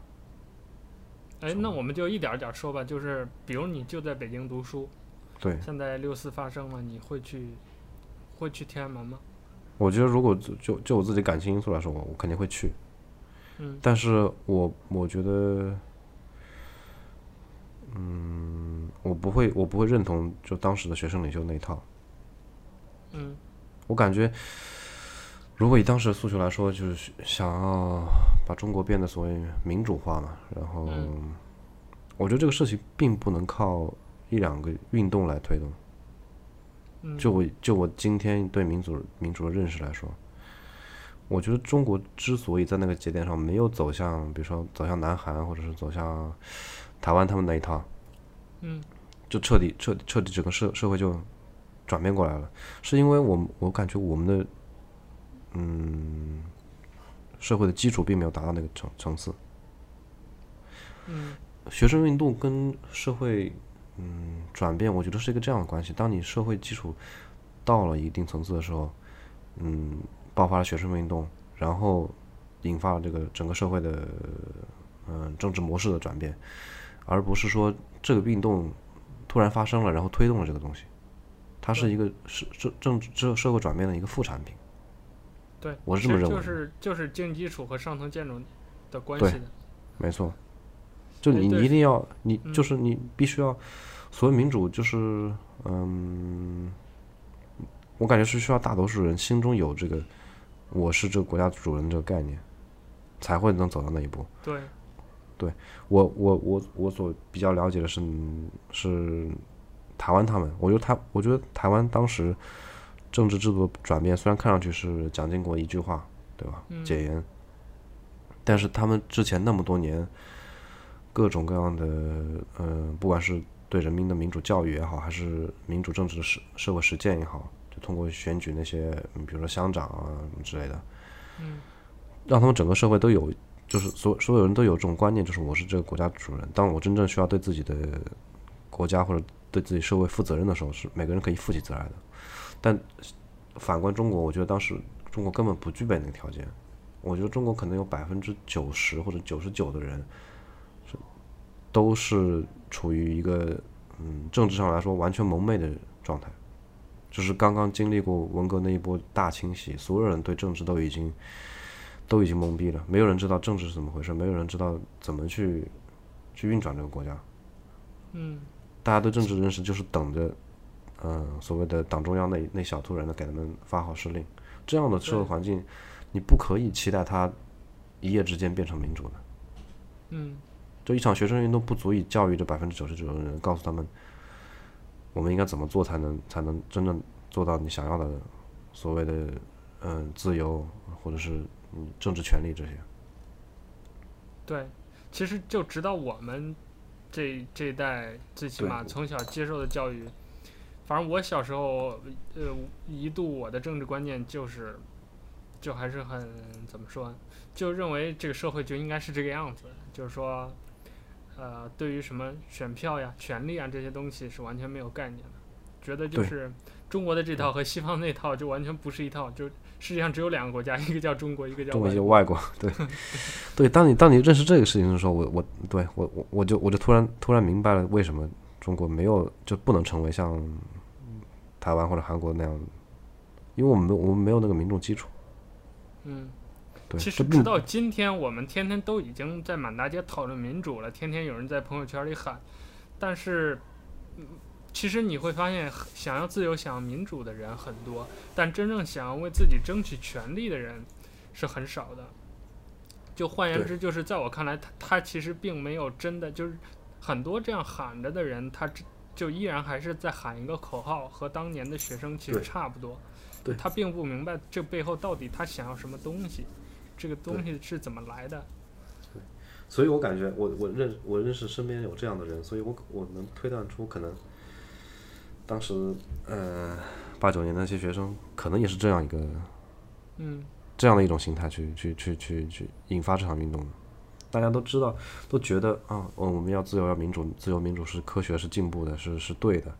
C: 哎，那我们就一点一点说吧。就是比如你就在北京读书，
D: 对，
C: 现在六四发生了，你会去？会去天安门吗？
D: 我觉得，如果就就我自己感情因素来说，我我肯定会去。
C: 嗯，
D: 但是我我觉得，嗯，我不会，我不会认同就当时的学生领袖那一套。
C: 嗯，
D: 我感觉，如果以当时的诉求来说，就是想要把中国变得所谓民主化嘛，然后，
C: 嗯，
D: 我觉得这个事情并不能靠一两个运动来推动。就我就我今天对民主民主的认识来说，我觉得中国之所以在那个节点上没有走向，比如说走向南韩或者是走向台湾他们那一套，
C: 嗯，
D: 就彻底彻彻底整个社社会就转变过来了，是因为我我感觉我们的嗯社会的基础并没有达到那个层层次。
C: 嗯，
D: 学生运动跟社会嗯转变，我觉得是一个这样的关系。当你社会基础到了一定层次的时候，嗯，爆发了学生运动，然后引发了这个整个社会的嗯政治模式的转变，而不是说这个运动突然发生了，然后推动了这个东西。它是一个社政政治社社会转变的一个副产品。
C: 对，
D: 我是这么认为。
C: 就是就是经济基础和上层建筑的关系的。
D: 没错。就你你一定要你就是你必须要，所谓民主就是嗯，我感觉是需要大多数人心中有这个我是这个国家主人这个概念，才会能走到那一步。
C: 对，
D: 对我我我我所比较了解的是是台湾他们，我觉得台我觉得台湾当时政治制度转变，虽然看上去是蒋经国一句话，对吧？解严，但是他们之前那么多年。各种各样的，嗯，不管是对人民的民主教育也好，还是民主政治的实社会实践也好，就通过选举那些，比如说乡长啊什么之类的，
C: 嗯，
D: 让他们整个社会都有，就是所所有人都有这种观念，就是我是这个国家主人。当我真正需要对自己的国家或者对自己社会负责任的时候，是每个人可以负起责任的。但反观中国，我觉得当时中国根本不具备那个条件。我觉得中国可能有百分之九十或者九十九的人。都是处于一个嗯政治上来说完全蒙昧的状态，就是刚刚经历过文革那一波大清洗，所有人对政治都已经都已经懵逼了，没有人知道政治是怎么回事，没有人知道怎么去去运转这个国家。
C: 嗯，
D: 大家对政治认识就是等着，嗯，所谓的党中央那那小撮人呢给他们发号施令，这样的社会环境，你不可以期待他一夜之间变成民主的。
C: 嗯。
D: 就一场学生运动不足以教育这百分之九十九的人，告诉他们我们应该怎么做才能才能真正做到你想要的所谓的嗯自由或者是嗯政治权利这些。
C: 对，其实就直到我们这这一代最起码从小接受的教育，反正我小时候呃一度我的政治观念就是就还是很怎么说，就认为这个社会就应该是这个样子，就是说。呃，对于什么选票呀、权利啊这些东西是完全没有概念的，觉得就是中国的这套和西方那套就完全不是一套，就世界上只有两个国家，一个叫中国，一个叫
D: 中国，一个外国。对，对，当你当你认识这个事情的时候，我我对我我我就我就突然突然明白了为什么中国没有就不能成为像台湾或者韩国那样，因为我们没我们没有那个民众基础。
C: 嗯。
D: 对
C: 其实直到今天，我们天天都已经在满大街讨论民主了，天天有人在朋友圈里喊。但是，其实你会发现，想要自由、想要民主的人很多，但真正想要为自己争取权利的人是很少的。就换言之，就是在我看来，他他其实并没有真的就是很多这样喊着的人，他就依然还是在喊一个口号，和当年的学生其实差不多。
D: 对，
C: 他并不明白这背后到底他想要什么东西。这个东西是怎么来的？
D: 对，所以我感觉我我认我认识身边有这样的人，所以我我能推断出可能当时呃八九年那些学生可能也是这样一个
C: 嗯
D: 这样的一种心态去去去去去引发这场运动的。大家都知道，都觉得啊，我们要自由要民主，自由民主是科学是进步的，是是对的。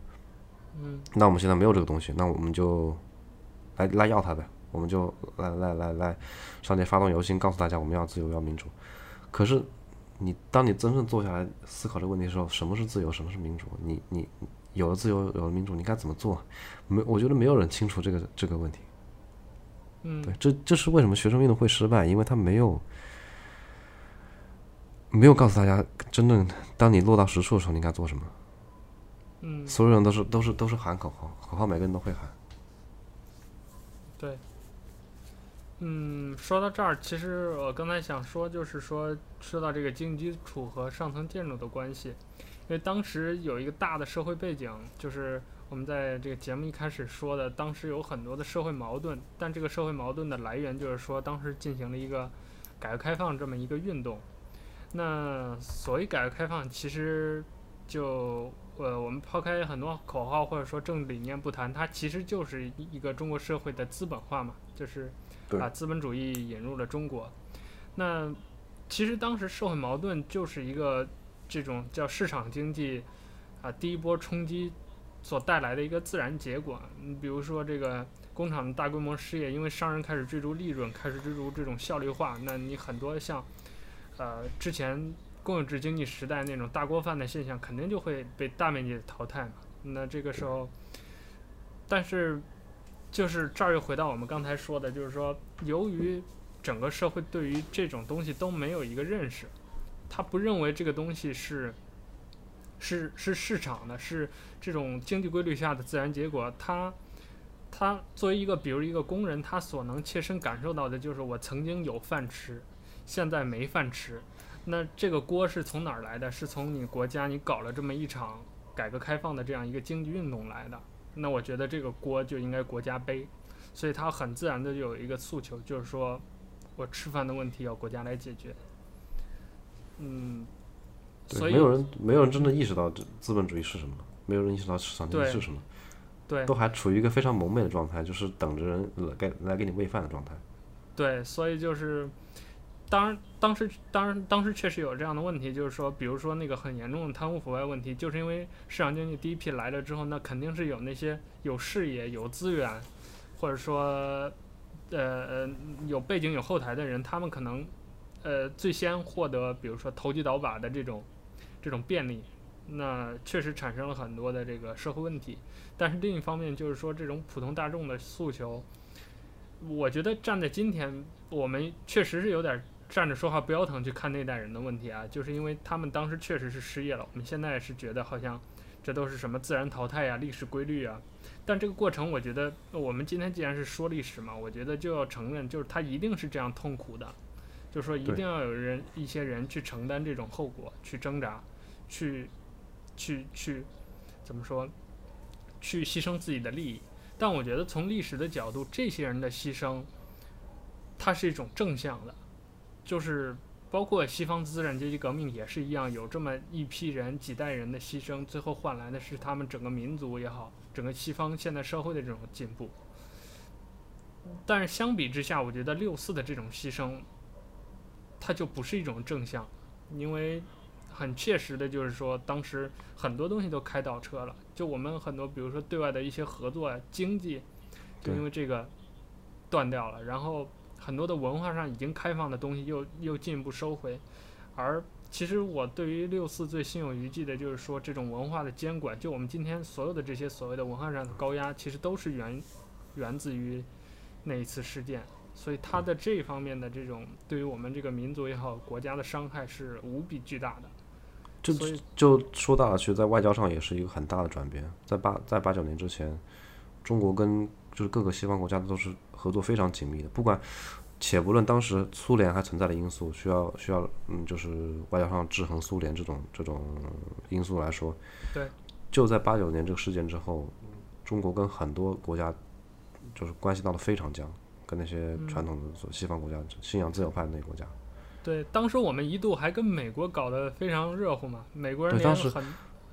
C: 嗯，
D: 那我们现在没有这个东西，那我们就来来要它呗。我们就来来来来上街发动游行，告诉大家我们要自由要民主。可是你当你真正坐下来思考这个问题的时候，什么是自由，什么是民主？你你有了自由，有了民主，你该怎么做？没，我觉得没有人清楚这个这个问题。
C: 嗯，
D: 对，这这是为什么学生运动会失败，因为他没有没有告诉大家真正当你落到实处的时候，你应该做什么。
C: 嗯，
D: 所有人都是都是都是喊口号，口号每个人都会喊。
C: 对。嗯，说到这儿，其实我刚才想说，就是说说到这个经济基础和上层建筑的关系，因为当时有一个大的社会背景，就是我们在这个节目一开始说的，当时有很多的社会矛盾，但这个社会矛盾的来源就是说，当时进行了一个改革开放这么一个运动。那所谓改革开放，其实就呃，我们抛开很多口号或者说政治理念不谈，它其实就是一个中国社会的资本化嘛，就是把资本主义引入了中国。那其实当时社会矛盾就是一个这种叫市场经济啊，第一波冲击所带来的一个自然结果。你比如说这个工厂的大规模失业，因为商人开始追逐利润，开始追逐这种效率化，那你很多像呃之前。公有制经济时代那种大锅饭的现象，肯定就会被大面积的淘汰嘛。那这个时候，但是就是这儿又回到我们刚才说的，就是说，由于整个社会对于这种东西都没有一个认识，他不认为这个东西是是是市场的，是这种经济规律下的自然结果。他他作为一个，比如一个工人，他所能切身感受到的就是我曾经有饭吃，现在没饭吃。那这个锅是从哪儿来的？是从你国家你搞了这么一场改革开放的这样一个经济运动来的。那我觉得这个锅就应该国家背，所以他很自然的就有一个诉求，就是说我吃饭的问题要国家来解决。嗯，所以
D: 没有人没有人真的意识到这资本主义是什么，没有人意识到市场经济是什么，
C: 对，
D: 都还处于一个非常蒙昧的状态，就是等着人来给来给你喂饭的状态。
C: 对，所以就是。当然，当时当然当时确实有这样的问题，就是说，比如说那个很严重的贪污腐败问题，就是因为市场经济第一批来了之后，那肯定是有那些有视野、有资源，或者说，呃呃有背景、有后台的人，他们可能，呃最先获得，比如说投机倒把的这种这种便利，那确实产生了很多的这个社会问题。但是另一方面，就是说这种普通大众的诉求，我觉得站在今天，我们确实是有点。站着说话不腰疼，去看那代人的问题啊，就是因为他们当时确实是失业了。我们现在是觉得好像这都是什么自然淘汰呀、历史规律啊。但这个过程，我觉得我们今天既然是说历史嘛，我觉得就要承认，就是他一定是这样痛苦的，就是说一定要有人一些人去承担这种后果，去挣扎，去去去怎么说，去牺牲自己的利益。但我觉得从历史的角度，这些人的牺牲，它是一种正向的。就是包括西方资产阶级革命也是一样，有这么一批人几代人的牺牲，最后换来的是他们整个民族也好，整个西方现代社会的这种进步。但是相比之下，我觉得六四的这种牺牲，它就不是一种正向，因为很切实的就是说，当时很多东西都开倒车了，就我们很多比如说对外的一些合作啊，经济，就因为这个断掉了，然后。很多的文化上已经开放的东西又又进一步收回，而其实我对于六四最心有余悸的就是说，这种文化的监管，就我们今天所有的这些所谓的文化上的高压，其实都是源源自于那一次事件，所以它的这方面的这种对于我们这个民族也好，国家的伤害是无比巨大的。
D: 就就说大了其实，在外交上也是一个很大的转变。在八在八九年之前，中国跟就是各个西方国家都是。合作非常紧密的，不管，且不论当时苏联还存在的因素，需要需要嗯，就是外交上制衡苏联这种这种因素来说，
C: 对，
D: 就在八九年这个事件之后，中国跟很多国家就是关系闹得非常僵，跟那些传统的西方国家、嗯、信仰自由派的那些国家，
C: 对，当时我们一度还跟美国搞得非常热乎嘛，美国人连很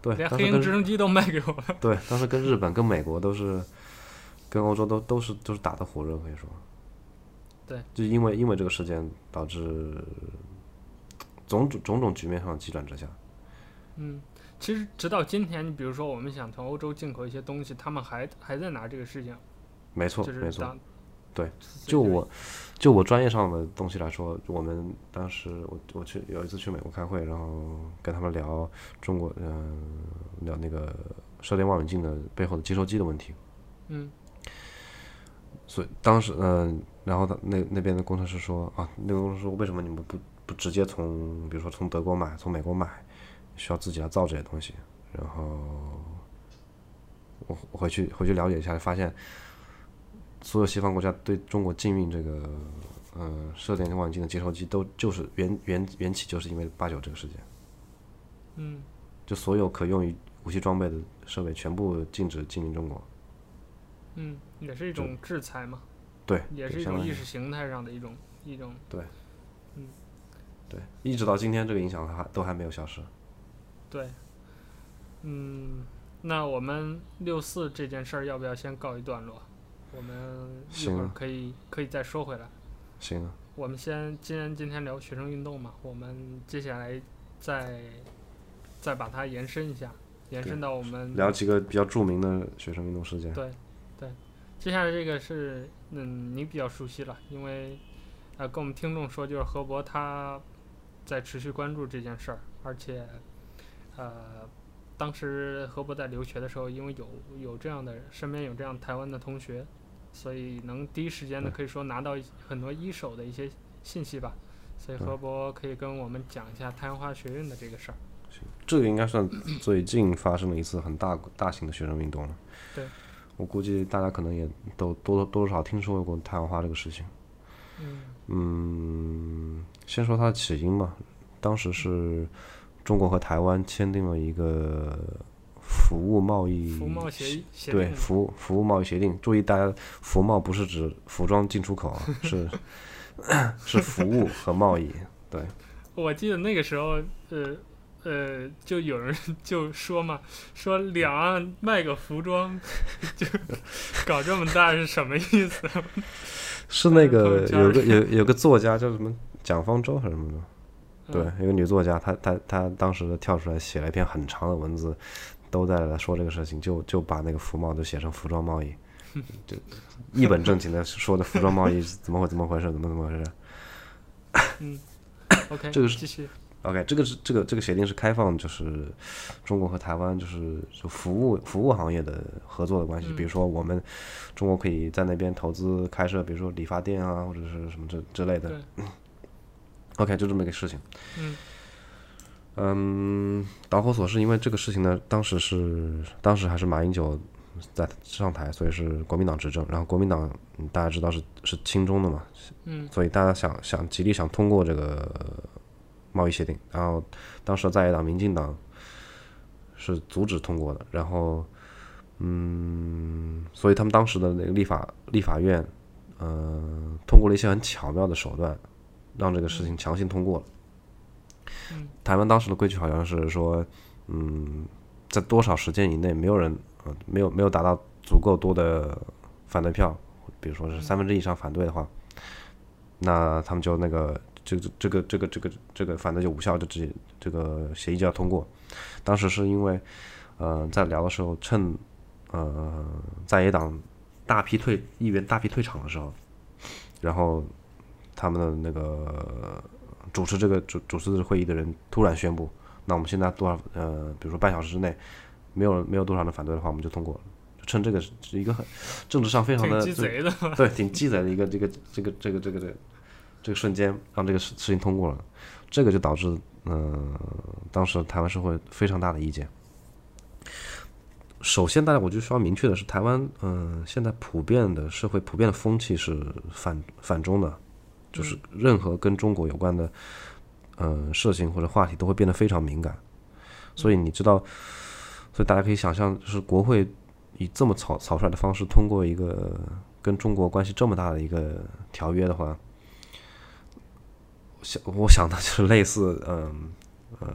D: 对，
C: 连黑鹰直升机都卖给我了，
D: 对，当时跟日本跟美国都是。跟欧洲都都是都是打得火热，可以说，
C: 对，
D: 就因为因为这个事件导致种种种种局面上的急转直下。
C: 嗯，其实直到今天，你比如说我们想从欧洲进口一些东西，他们还还在拿这个事情。
D: 没错，
C: 就是、
D: 没错。对，就我就我专业上的东西来说，我们当时我我去有一次去美国开会，然后跟他们聊中国，嗯、呃，聊那个射电望远镜的背后的接收机的问题。
C: 嗯。
D: 所以当时，嗯、呃，然后他那那边的工程师说啊，那个工程师说，为什么你们不不直接从，比如说从德国买，从美国买，需要自己来造这些东西？然后我我回去回去了解一下，发现所有西方国家对中国禁运这个，嗯、呃，射电望远镜的接收机，都就是源源源起就是因为八九这个事件。
C: 嗯，
D: 就所有可用于武器装备的设备全部禁止进军中国。
C: 嗯，也是一种制裁嘛，
D: 对，
C: 也是一种意识形态上的一种一种，
D: 对，
C: 嗯，
D: 对，一直到今天这个影响还都还没有消失，
C: 对，嗯，那我们六四这件事儿要不要先告一段落？我们一会儿可以可以再说回来。
D: 行啊。
C: 我们先今天今天聊学生运动嘛，我们接下来再再把它延伸一下，延伸到我们
D: 聊几个比较著名的学生运动事件。
C: 对，对，接下来这个是嗯你比较熟悉了，因为呃跟我们听众说，就是何博他在持续关注这件事儿，而且呃当时何博在留学的时候，因为有有这样的身边有这样台湾的同学。所以能第一时间的可以说拿到很多一手的一些信息吧，所以何博可以跟我们讲一下太阳花学运的这个事儿。
D: 这个应该算最近发生的一次很大大型的学生运动了。
C: 对，
D: 我估计大家可能也都多多少听说过太阳花这个事情。
C: 嗯，
D: 嗯，先说它的起因吧，当时是中国和台湾签订了一个。服务贸易
C: 服贸协协
D: 对服服务贸易协定，注意大家服贸不是指服装进出口啊，是 是服务和贸易。对，
C: 我记得那个时候，呃呃，就有人就说嘛，说两岸卖个服装，就 搞这么大是什么意思？
D: 是那个有个有 有个作家叫什么蒋方舟还是什么的？对，一个女作家，她她她当时跳出来写了一篇很长的文字。都在说这个事情，就就把那个服贸都写成服装贸易，就一本正经的说的服装贸易怎么会怎么回事，怎么怎么回事。
C: 嗯，OK，
D: 这个是
C: 继续。
D: OK，这个是这个这个协定是开放，就是中国和台湾就是就服务服务行业的合作的关系。嗯、比如说我们中国可以在那边投资开设，比如说理发店啊，或者是什么之之类的。OK，就这么一个事情。
C: 嗯。
D: 嗯，导火索是因为这个事情呢，当时是当时还是马英九在上台，所以是国民党执政。然后国民党，嗯，大家知道是是亲中的嘛，
C: 嗯，
D: 所以大家想想极力想通过这个贸易协定。然后当时在野党民进党是阻止通过的。然后，嗯，所以他们当时的那个立法立法院，嗯，通过了一些很巧妙的手段，让这个事情强行通过了。台湾当时的规矩好像是说，嗯，在多少时间以内，没有人，呃，没有没有达到足够多的反对票，比如说是三分之一以上反对的话，那他们就那个，这个这个这个这个这个反正就无效，就直接这个协议就要通过。当时是因为，呃，在聊的时候，趁呃在野党大批退议员大批退场的时候，然后他们的那个。主持这个主主持会议的人突然宣布，那我们现在多少呃，比如说半小时之内，没有没有多少人反对的话，我们就通过趁这个是一个很政治上非常的
C: 鸡贼的，
D: 对，挺鸡贼的一个这个这个这个这个这个这个瞬间，让这个事事情通过了。这个就导致嗯、呃，当时台湾社会非常大的意见。首先，大家我就需要明确的是，台湾嗯、呃，现在普遍的社会普遍的风气是反反中的。就是任何跟中国有关的，呃，事情或者话题都会变得非常敏感，所以你知道，所以大家可以想象，就是国会以这么草草率的方式通过一个跟中国关系这么大的一个条约的话，想我想的就是类似，嗯呃，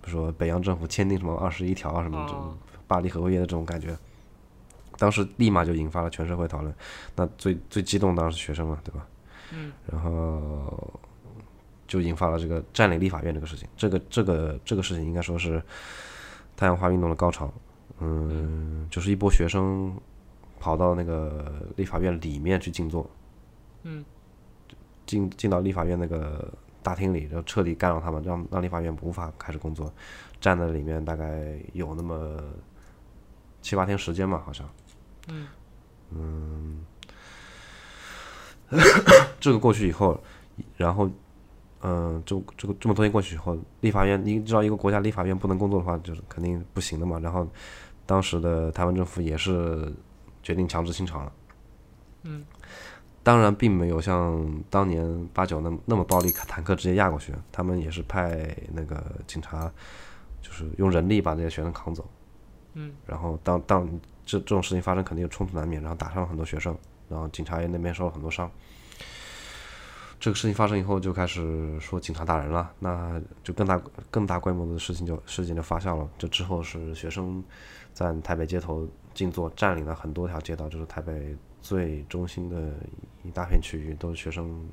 D: 比如说北洋政府签订什么二十一条啊什么这种巴黎和会的这种感觉，当时立马就引发了全社会讨论，那最最激动当然是学生嘛，对吧？
C: 嗯，
D: 然后就引发了这个占领立法院这个事情。这个这个这个事情应该说是太阳花运动的高潮。嗯，就是一波学生跑到那个立法院里面去静坐。
C: 嗯，
D: 进进到立法院那个大厅里，然后彻底干扰他们，让让立法院无法开始工作。站在里面大概有那么七八天时间嘛，好像。
C: 嗯。
D: 嗯。这个过去以后，然后，嗯、呃，就这个这么多年过去以后，立法院，你知道一个国家立法院不能工作的话，就是肯定不行的嘛。然后，当时的台湾政府也是决定强制清场了。
C: 嗯，
D: 当然并没有像当年八九那么那么暴力，坦克直接压过去。他们也是派那个警察，就是用人力把这些学生扛走。
C: 嗯，
D: 然后当当这这种事情发生，肯定有冲突难免，然后打伤了很多学生。然后警察也那边受了很多伤，这个事情发生以后，就开始说警察打人了，那就更大更大规模的事情就事情就发酵了。这之后是学生在台北街头静坐，占领了很多条街道，就是台北最中心的一大片区域，都是学生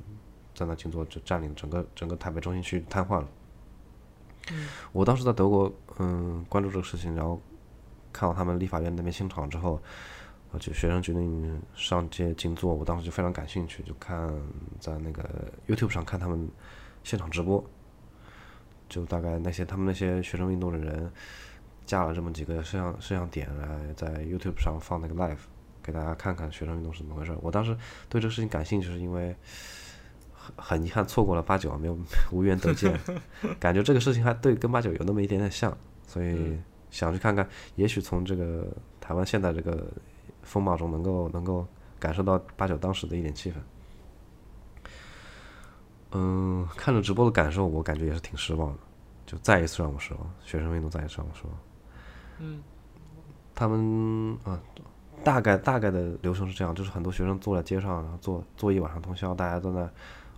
D: 在那静坐，就占领整个整个台北中心区瘫痪了。
C: 嗯，
D: 我当时在德国，嗯，关注这个事情，然后看到他们立法院那边清场之后。就学生决定上街静坐，我当时就非常感兴趣，就看在那个 YouTube 上看他们现场直播，就大概那些他们那些学生运动的人架了这么几个摄像摄像点来在 YouTube 上放那个 live，给大家看看学生运动是怎么回事。我当时对这个事情感兴趣，是因为很很遗憾错过了八九，没有无缘得见，感觉这个事情还对跟八九有那么一点点像，所以想去看看，也许从这个台湾现在这个。风貌中能够能够感受到八九当时的一点气氛，嗯，看着直播的感受，我感觉也是挺失望的，就再一次让我失望。学生运动再一次让我失望。
C: 嗯，
D: 他们啊，大概大概的流程是这样，就是很多学生坐在街上，然后坐坐一晚上通宵，大家都在，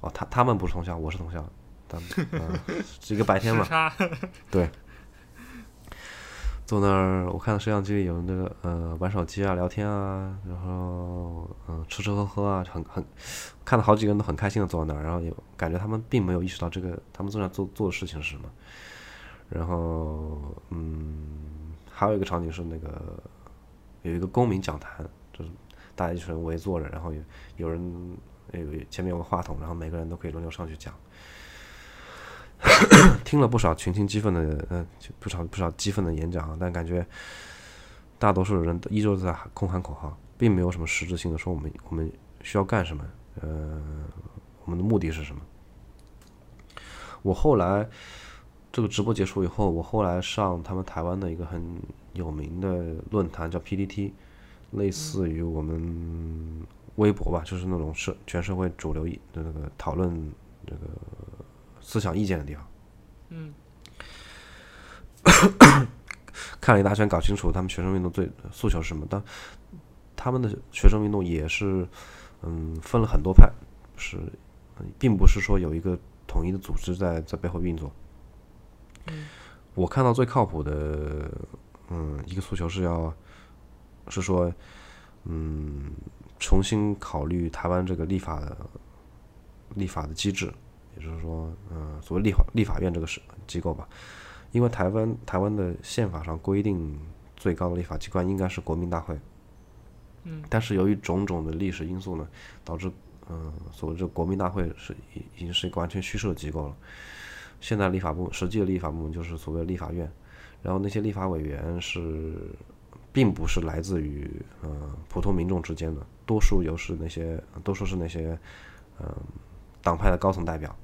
D: 哦，他他们不是通宵，我是通宵，他们啊，是一个白天嘛，对。坐那儿，我看到摄像机里有那个呃玩手机啊、聊天啊，然后嗯、呃、吃吃喝喝啊，很很看到好几个人都很开心的坐在那儿，然后也感觉他们并没有意识到这个他们正在做做的事情是什么。然后嗯，还有一个场景是那个有一个公民讲坛，就是大家一群人围坐着，然后有有人有前面有个话筒，然后每个人都可以轮流上去讲。听了不少群情激愤的，呃，不少不少激愤的演讲，但感觉大多数人都依旧在空喊口号，并没有什么实质性的说我们我们需要干什么，呃，我们的目的是什么。我后来这个直播结束以后，我后来上他们台湾的一个很有名的论坛叫 PDT，类似于我们微博吧，就是那种社全社会主流的那个讨论这个。思想意见的地方，
C: 嗯，
D: 看了一大圈，搞清楚他们学生运动最诉求是什么。但他们的学生运动也是，嗯，分了很多派，是，并不是说有一个统一的组织在在背后运作。
C: 嗯，
D: 我看到最靠谱的，嗯，一个诉求是要，是说，嗯，重新考虑台湾这个立法的立法的机制。也就是说，嗯，所谓立法立法院这个是机构吧，因为台湾台湾的宪法上规定，最高的立法机关应该是国民大会。
C: 嗯，
D: 但是由于种种的历史因素呢，导致，嗯，所谓这国民大会是已已经是一个完全虚设的机构了。现在立法部实际的立法部门就是所谓立法院，然后那些立法委员是，并不是来自于嗯普通民众之间的，多数又是那些，多数是那些，嗯，党派的高层代表。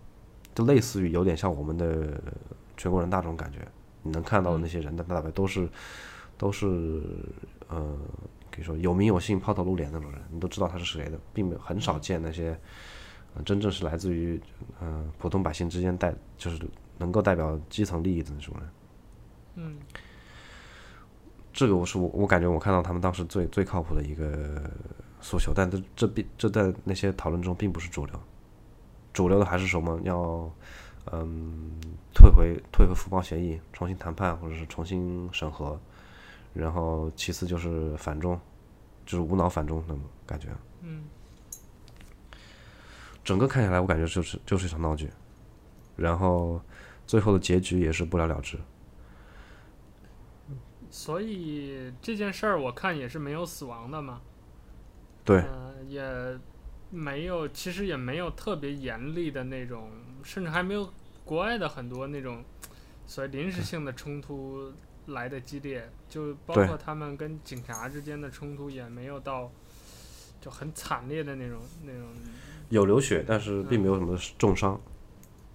D: 就类似于有点像我们的全国人大这种感觉，你能看到的那些人的代表都是都是呃，可以说有名有姓、抛头露脸那种人，你都知道他是谁的，并没有很少见那些、真正是来自于嗯、普通百姓之间代，就是能够代表基层利益的那种人。
C: 嗯，
D: 这个我是我我感觉我看到他们当时最最靠谱的一个诉求，但这这并这在那些讨论中并不是主流。主流的还是什么？要嗯退回退回服贸协议，重新谈判或者是重新审核，然后其次就是反中，就是无脑反中那种感觉。
C: 嗯。
D: 整个看下来，我感觉就是就是一场闹剧，然后最后的结局也是不了了之。
C: 所以这件事儿我看也是没有死亡的嘛。
D: 对。
C: 呃，也。没有，其实也没有特别严厉的那种，甚至还没有国外的很多那种所谓临时性的冲突来的激烈，就包括他们跟警察之间的冲突也没有到就很惨烈的那种那种。
D: 有流血，但是并没有什么重伤，嗯、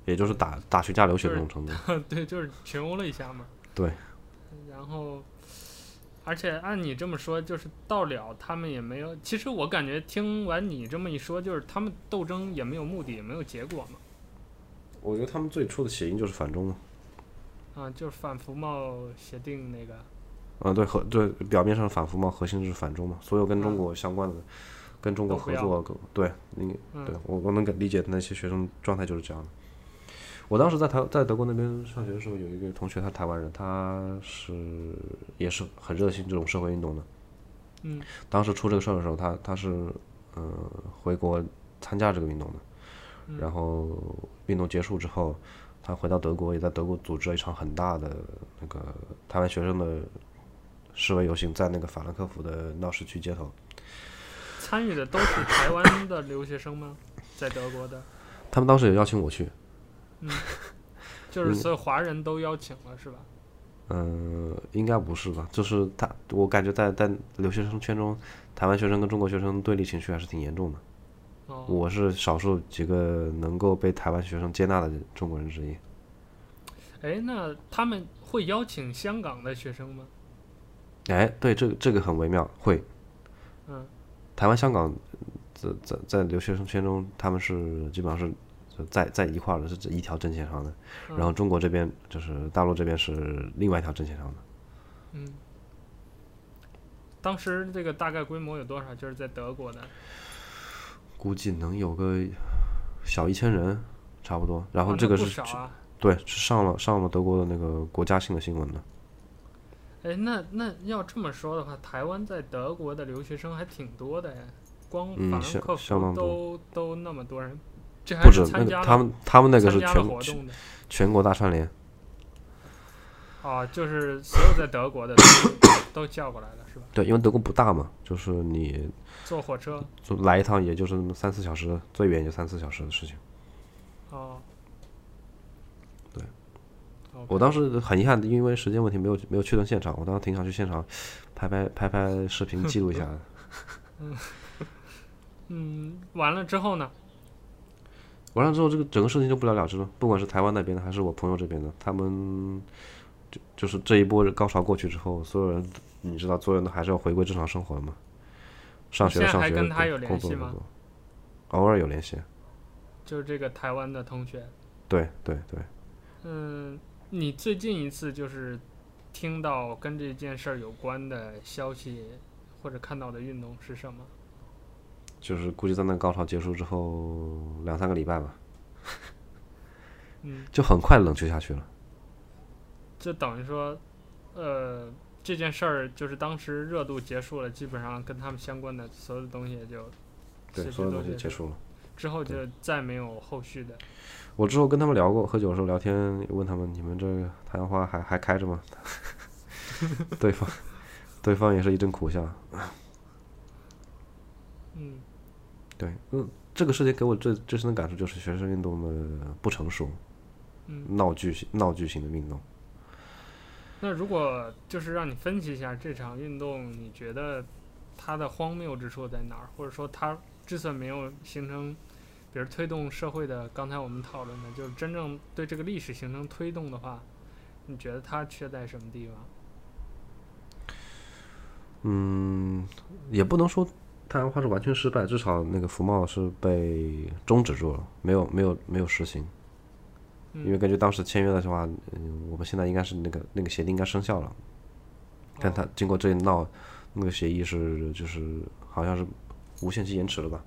D: 也就是打打群架流血那种程度。
C: 就是、对，就是群殴了一下嘛。
D: 对。
C: 然后。而且按你这么说，就是到了他们也没有。其实我感觉听完你这么一说，就是他们斗争也没有目的，也没有结果嘛。
D: 我觉得他们最初的起因就是反中嘛。
C: 啊，就是反服贸协定那个。
D: 啊，对，和对表面上反服贸，核心就是反中嘛。所有跟中国相关的，跟中国合作，对，你
C: 嗯
D: 对我我能理理解那些学生状态就是这样的。我当时在台在德国那边上学的时候，有一个同学，他台湾人，他是也是很热心这种社会运动的。
C: 嗯，
D: 当时出这个事儿的时候，他他是嗯、呃、回国参加这个运动的，
C: 嗯
D: 然后运动结束之后，他回到德国，也在德国组织了一场很大的那个台湾学生的示威游行，在那个法兰克福的闹市区街头。
C: 参与的都是台湾的留学生吗？在德国的？
D: 他们当时也邀请我去。
C: 嗯，就是所有华人都邀请了，是吧？
D: 嗯、呃，应该不是吧？就是他，我感觉在在留学生圈中，台湾学生跟中国学生对立情绪还是挺严重的。
C: 哦，
D: 我是少数几个能够被台湾学生接纳的中国人之一。
C: 哎，那他们会邀请香港的学生吗？
D: 哎，对，这个这个很微妙，会。
C: 嗯。
D: 台湾、香港在在在留学生圈中，他们是基本上是。在在一块儿的是这一条阵线上的，然后中国这边就是大陆这边是另外一条阵线上的。
C: 嗯，当时这个大概规模有多少？就是在德国的，
D: 估计能有个小一千人，差不多。然后这个是、
C: 啊、
D: 对，是上了上了德国的那个国家性的新闻的。
C: 哎，那那要这么说的话，台湾在德国的留学生还挺多的呀，光法兰克福都、嗯、都那么多人。
D: 不止那个，他们他们那个是全全全国大串联。
C: 啊，就是所有在德国的都 都叫过来了，是吧？
D: 对，因为德国不大嘛，就是你
C: 坐火车
D: 就来一趟，也就是那么三四小时，最远就三四小时的事情。
C: 哦。
D: 对。
C: Okay.
D: 我当时很遗憾，因为时间问题没有没有去到现场。我当时挺想去现场拍拍拍拍视频记录一下。
C: 嗯，完了之后呢？
D: 完了之后，这个整个事情就不了了之了。不管是台湾那边的，还是我朋友这边的，他们就就是这一波高潮过去之后，所有人，你知道，所有人都还是要回归正常生活的嘛。上学的上学，
C: 跟他有联系吗？
D: 工作工作，偶尔有联系。
C: 就是这个台湾的同学。
D: 对对对。
C: 嗯，你最近一次就是听到跟这件事儿有关的消息，或者看到的运动是什么？
D: 就是估计在那个高潮结束之后两三个礼拜吧，
C: 嗯，
D: 就很快冷却下去了。
C: 就等于说，呃，这件事儿就是当时热度结束了，基本上跟他们相关的所有的东西也就
D: 对，所有东西结束了。
C: 之后就再没有后续的。
D: 我之后跟他们聊过，喝酒的时候聊天，问他们：“你们这个太阳花还还开着吗？” 对方，对方也是一阵苦笑。
C: 嗯。
D: 对，嗯，这个事情给我最最深的感受就是学生运动的不成熟，
C: 嗯，
D: 闹剧型闹剧型的运动。
C: 那如果就是让你分析一下这场运动，你觉得它的荒谬之处在哪儿？或者说它之所以没有形成，比如推动社会的，刚才我们讨论的，就是真正对这个历史形成推动的话，你觉得它缺在什么地方？
D: 嗯，也不能说。太阳花是完全失败，至少那个服贸是被终止住了，没有没有没有实行。因为根据当时签约的话，嗯，我们现在应该是那个那个协定应该生效了。但他经过这一闹，那个协议是就是好像是无限期延迟了吧？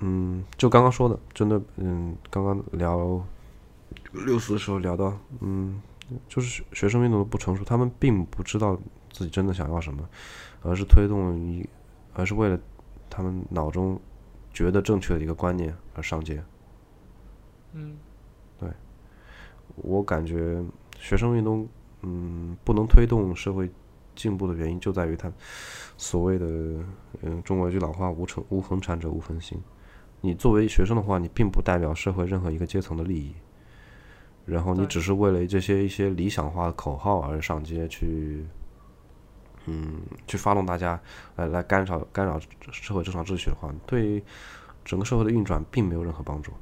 D: 嗯，就刚刚说的，真的，嗯，刚刚聊六四的时候聊到，嗯，就是学生运动的不成熟，他们并不知道自己真的想要什么，而是推动一，而是为了。他们脑中觉得正确的一个观念而上街。
C: 嗯，
D: 对，我感觉学生运动，嗯，不能推动社会进步的原因就在于他所谓的，嗯，中国一句老话“无成无恒产者无恒心”。你作为学生的话，你并不代表社会任何一个阶层的利益，然后你只是为了这些一些理想化的口号而上街去。嗯，去发动大家来来干扰干扰社会正常秩序的话，对整个社会的运转并没有任何帮助。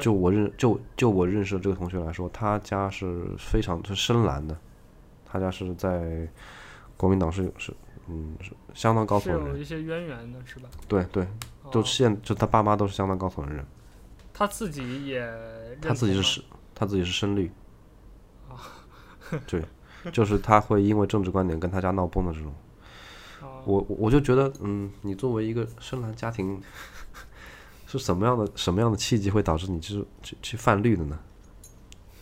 D: 就我认就就我认识的这个同学来说，他家是非常是深蓝的，他家是在国民党是是嗯是相当高层的人，
C: 是有一些渊源的是吧？
D: 对对，都现就他爸妈都是相当高层的人。
C: 他自己也
D: 他自己是他自己是深绿。对。就是他会因为政治观点跟他家闹崩的这种，
C: 哦。
D: 我我我就觉得，嗯，你作为一个深蓝家庭，是什么样的什么样的契机会导致你去去去泛绿的呢？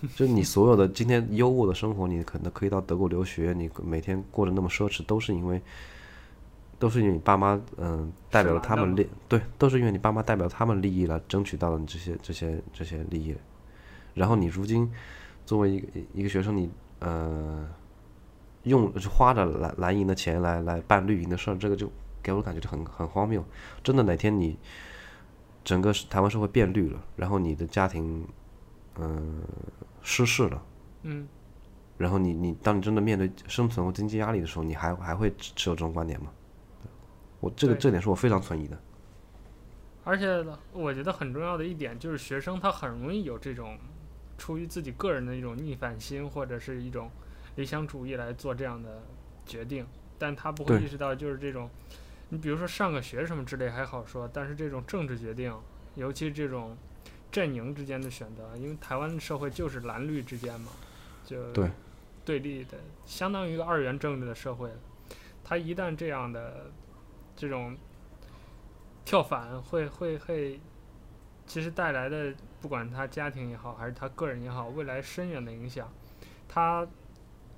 D: 就你所有的今天优渥的生活，你可能可以到德国留学，你每天过得那么奢侈，都是因为，都是因为你爸妈嗯代表了他们利，对，都是因为你爸妈代表他们利益来争取到了你这些这些这些利益，然后你如今作为一个一个学生，你呃用花着蓝蓝银的钱来来办绿营的事儿，这个就给我感觉就很很荒谬。真的哪天你整个台湾社会变绿了，然后你的家庭嗯。失势了，
C: 嗯，
D: 然后你你当你真的面对生存和经济压力的时候，你还还会持有这种观点吗？我这个这点是我非常存疑的。
C: 而且我觉得很重要的一点就是，学生他很容易有这种出于自己个人的一种逆反心或者是一种理想主义来做这样的决定，但他不会意识到就是这种，你比如说上个学什么之类还好说，但是这种政治决定，尤其这种。阵营之间的选择，因为台湾社会就是蓝绿之间嘛，就
D: 对
C: 对立的，相当于一个二元政治的社会。他一旦这样的这种跳反，会会会，其实带来的不管他家庭也好，还是他个人也好，未来深远的影响。他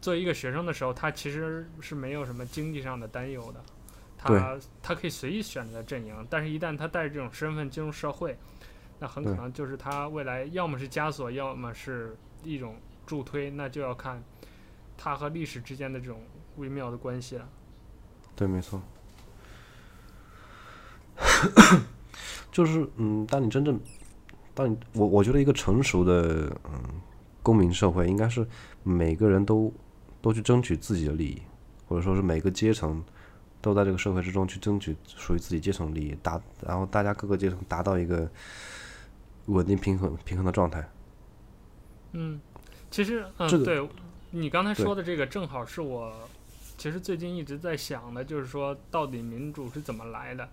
C: 作为一个学生的时候，他其实是没有什么经济上的担忧的，他他可以随意选择阵营，但是一旦他带着这种身份进入社会。那很可能就是他未来要么是枷锁，要么是一种助推，那就要看他和历史之间的这种微妙的关系了。
D: 对，没错。就是嗯，当你真正，当你我我觉得一个成熟的嗯公民社会，应该是每个人都都去争取自己的利益，或者说是每个阶层都在这个社会之中去争取属于自己阶层利益，达然后大家各个阶层达到一个。稳定平衡平衡的状态。
C: 嗯，其实嗯，
D: 这个、
C: 对，你刚才说的这个正好是我其实最近一直在想的，就是说到底民主是怎么来的？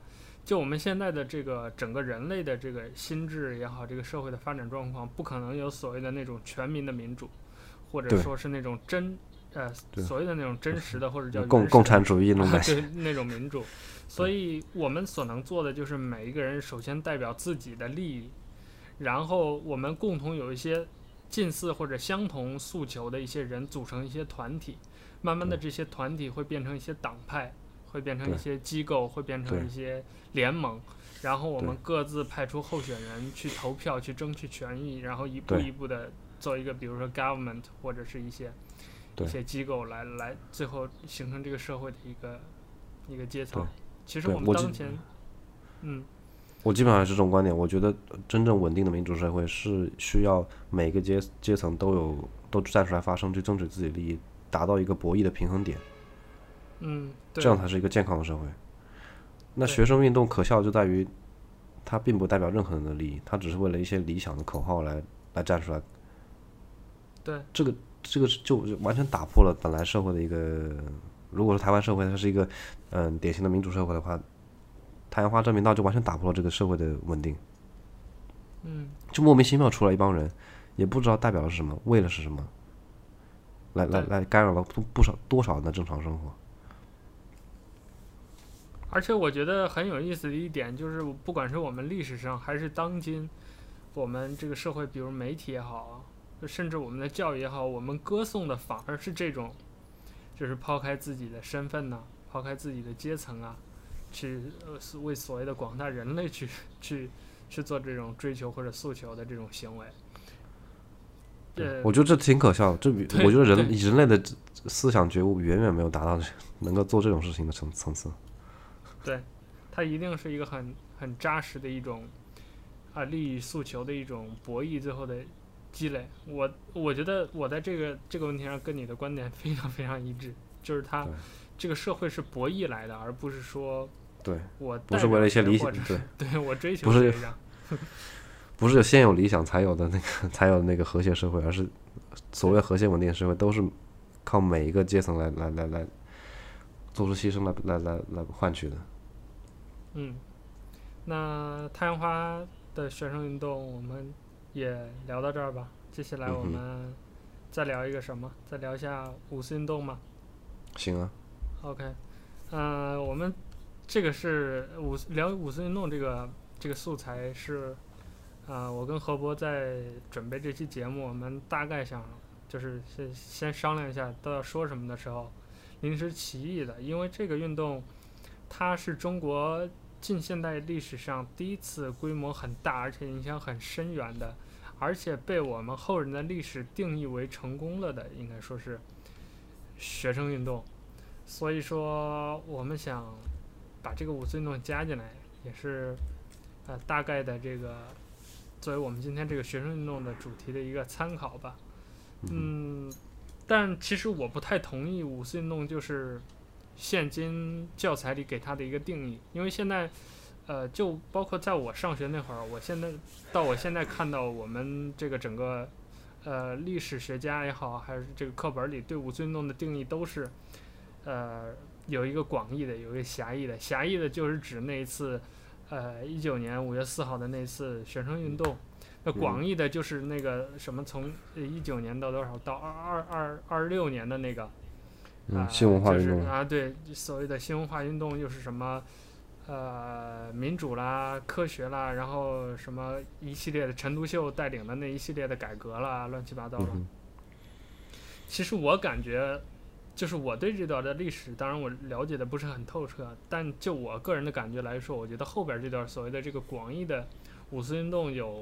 C: 就我们现在的这个整个人类的这个心智也好，这个社会的发展状况，不可能有所谓的那种全民的民主，或者说是那种真呃所谓的那种真实的或者叫
D: 共共产主义那种、
C: 啊、对那种民主。所以我们所能做的就是每一个人首先代表自己的利益。然后我们共同有一些近似或者相同诉求的一些人组成一些团体，慢慢的这些团体会变成一些党派，会变成一些机构，会变成一些联盟，然后我们各自派出候选人去投票去争取权益，然后一步一步的做一个比如说 government 或者是一些一些机构来来最后形成这个社会的一个一个阶层。其实我们当前，嗯。
D: 我基本上是这种观点，我觉得真正稳定的民主社会是需要每个阶阶层都有都站出来发声，去争取自己利益，达到一个博弈的平衡点。
C: 嗯，
D: 这样才是一个健康的社会。那学生运动可笑就在于，它并不代表任何人的利益，它只是为了一些理想的口号来来站出来。
C: 对，
D: 这个这个就完全打破了本来社会的一个，如果说台湾社会它是一个嗯典型的民主社会的话。太阳花证明道就完全打破了这个社会的稳定，
C: 嗯，
D: 就莫名其妙出来一帮人，也不知道代表的是什么，为了是什么，来来来干扰了不不少多少人的正常生活。
C: 而且我觉得很有意思的一点就是，不管是我们历史上还是当今，我们这个社会，比如媒体也好，甚至我们的教育也好，我们歌颂的反而是这种，就是抛开自己的身份呐、啊，抛开自己的阶层啊。去呃，为所谓的广大人类去去去做这种追求或者诉求的这种行为，
D: 对，我觉得这挺可笑的。这比我觉得人人类的思想觉悟远远没有达到能够做这种事情的层层次。
C: 对，它一定是一个很很扎实的一种啊利益诉求的一种博弈，最后的积累。我我觉得我在这个这个问题上跟你的观点非常非常一致，就是它这个社会是博弈来的，而不是说。
D: 对，
C: 我
D: 不是为了一些理想，对，
C: 对我追求
D: 不是，不是先有理想才有的那个才有那个和谐社会，而是所谓和谐稳定的社会，都是靠每一个阶层来来来来做出牺牲来来来来换取的。
C: 嗯，那太阳花的学生运动我们也聊到这儿吧，接下来我们再聊一个什么？嗯、再聊一下五四运动吗？
D: 行啊。
C: OK。呃，我们这个是五聊五四运动这个这个素材是，呃，我跟何博在准备这期节目，我们大概想就是先先商量一下都要说什么的时候，临时起意的，因为这个运动它是中国近现代历史上第一次规模很大而且影响很深远的，而且被我们后人的历史定义为成功了的，应该说是学生运动。所以说，我们想把这个五四运动加进来，也是呃大概的这个作为我们今天这个学生运动的主题的一个参考吧。嗯，但其实我不太同意五四运动就是现今教材里给它的一个定义，因为现在呃就包括在我上学那会儿，我现在到我现在看到我们这个整个呃历史学家也好，还是这个课本里对五四运动的定义都是。呃，有一个广义的，有一个狭义的。狭义的就是指那一次，呃，一九年五月四号的那次学生运动。那广义的就是那个什么，从一九年到多少，到二二二二六年的那个，
D: 嗯，新文化运动。
C: 就是啊，对，所谓的新文化运动又是什么？呃，民主啦，科学啦，然后什么一系列的陈独秀带领的那一系列的改革啦，乱七八糟的。
D: 嗯、
C: 其实我感觉。就是我对这段的历史，当然我了解的不是很透彻，但就我个人的感觉来说，我觉得后边这段所谓的这个广义的五四运动有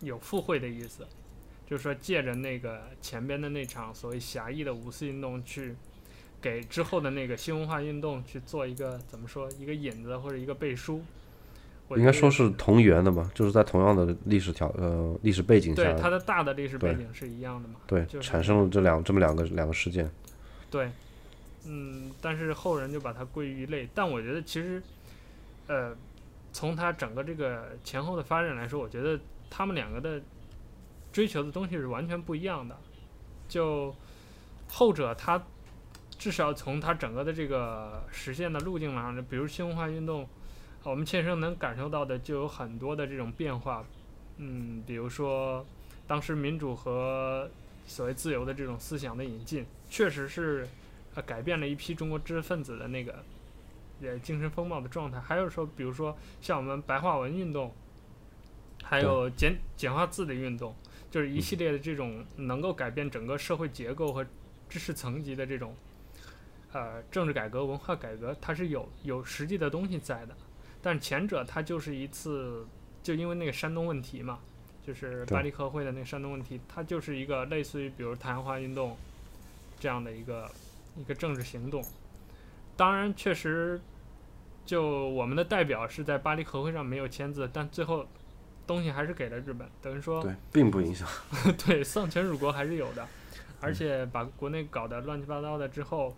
C: 有附会的意思，就是说借着那个前边的那场所谓狭义的五四运动，去给之后的那个新文化运动去做一个怎么说一个引子或者一个背书。
D: 应该说是同源的嘛，就是在同样的历史条呃历史背景下，
C: 对它的大的历史背景是一样的嘛，
D: 对，
C: 就是、
D: 产生了这两这么两个两个事件。
C: 对，嗯，但是后人就把它归于一类。但我觉得其实，呃，从它整个这个前后的发展来说，我觉得他们两个的追求的东西是完全不一样的。就后者，它至少从它整个的这个实现的路径上，比如新文化运动，我们切身能感受到的就有很多的这种变化。嗯，比如说当时民主和所谓自由的这种思想的引进。确实是，呃，改变了一批中国知识分子的那个，呃，精神风貌的状态。还有说，比如说像我们白话文运动，还有简简化字的运动，就是一系列的这种能够改变整个社会结构和知识层级的这种，呃，政治改革、文化改革，它是有有实际的东西在的。但前者它就是一次，就因为那个山东问题嘛，就是巴黎和会的那个山东问题，它就是一个类似于比如太阳花运动。这样的一个一个政治行动，当然确实，就我们的代表是在巴黎和会上没有签字，但最后东西还是给了日本，等于说
D: 对，并不影响。
C: 对，丧权辱国还是有的，而且把国内搞得乱七八糟的之后，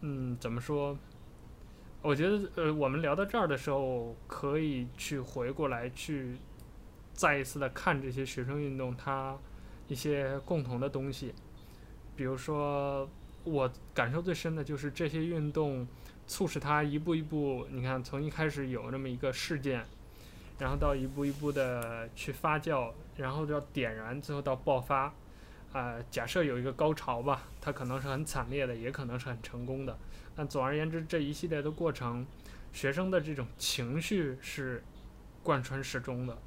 C: 嗯，怎么说？我觉得呃，我们聊到这儿的时候，可以去回过来去再一次的看这些学生运动它一些共同的东西。比如说，我感受最深的就是这些运动促使他一步一步，你看从一开始有那么一个事件，然后到一步一步的去发酵，然后到点燃，最后到爆发。啊、呃，假设有一个高潮吧，它可能是很惨烈的，也可能是很成功的。但总而言之，这一系列的过程，学生的这种情绪是贯穿始终的。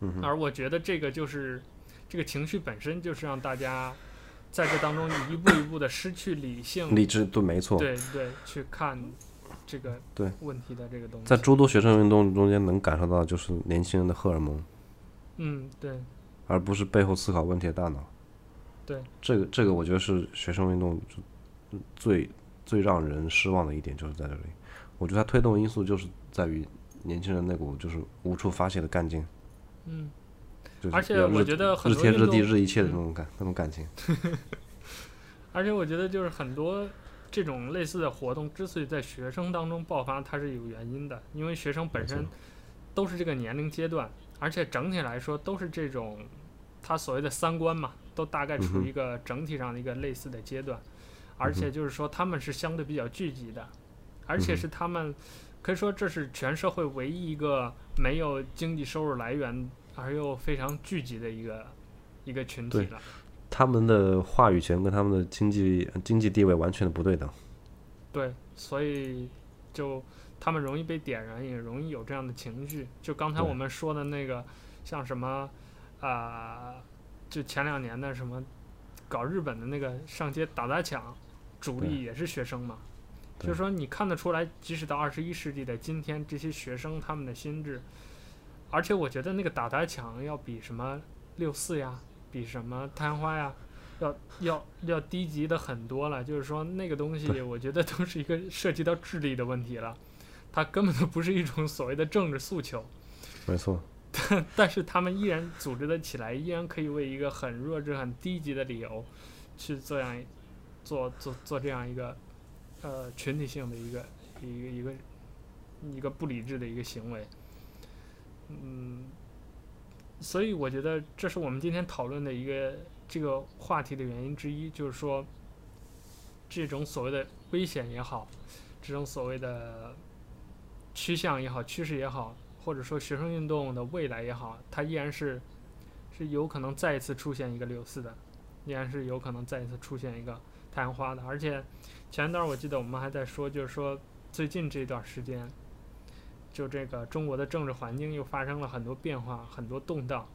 D: 嗯。
C: 而我觉得这个就是这个情绪本身就是让大家。在这当中，一步一步的失去理性、
D: 理智，对，没错，
C: 对对，去看这个对。问题的这个东西，
D: 在诸多学生运动中间能感受到就是年轻人的荷尔蒙，
C: 嗯，对，
D: 而不是背后思考问题的大脑，
C: 对，
D: 这个这个我觉得是学生运动最最让人失望的一点，就是在这里，我觉得它推动因素就是在于年轻人那股就是无处发泄的干劲，
C: 嗯。而且我觉得很多日
D: 天日地日一切的那种感那种感情。
C: 而且我觉得就是很多这种类似的活动之所以在学生当中爆发，它是有原因的，因为学生本身都是这个年龄阶段，而且整体来说都是这种他所谓的三观嘛，都大概处于一个整体上的一个类似的阶段，而且就是说他们是相对比较聚集的，而且是他们可以说这是全社会唯一一个没有经济收入来源。而又非常聚集的一个一个群体了，
D: 他们的话语权跟他们的经济经济地位完全的不对等。
C: 对，所以就他们容易被点燃，也容易有这样的情绪。就刚才我们说的那个，像什么啊、呃，就前两年的什么搞日本的那个上街打砸抢，主力也是学生嘛。就是说，你看得出来，即使到二十一世纪的今天，这些学生他们的心智，而且我觉得那个打砸抢要比什么六四呀，比什么贪花呀，要要要低级的很多了。就是说，那个东西，我觉得都是一个涉及到智力的问题了，它根本就不是一种所谓的政治诉求。
D: 没错。
C: 但 但是他们依然组织的起来，依然可以为一个很弱智、很低级的理由，去这样做做做这样一个。呃，群体性的一个一个一个一个不理智的一个行为，嗯，所以我觉得这是我们今天讨论的一个这个话题的原因之一，就是说，这种所谓的危险也好，这种所谓的趋向也好、趋势也好，或者说学生运动的未来也好，它依然是是有可能再一次出现一个六四的，依然是有可能再一次出现一个太阳花的，而且。前一段我记得我们还在说，就是说最近这段时间，就这个中国的政治环境又发生了很多变化，很多动荡，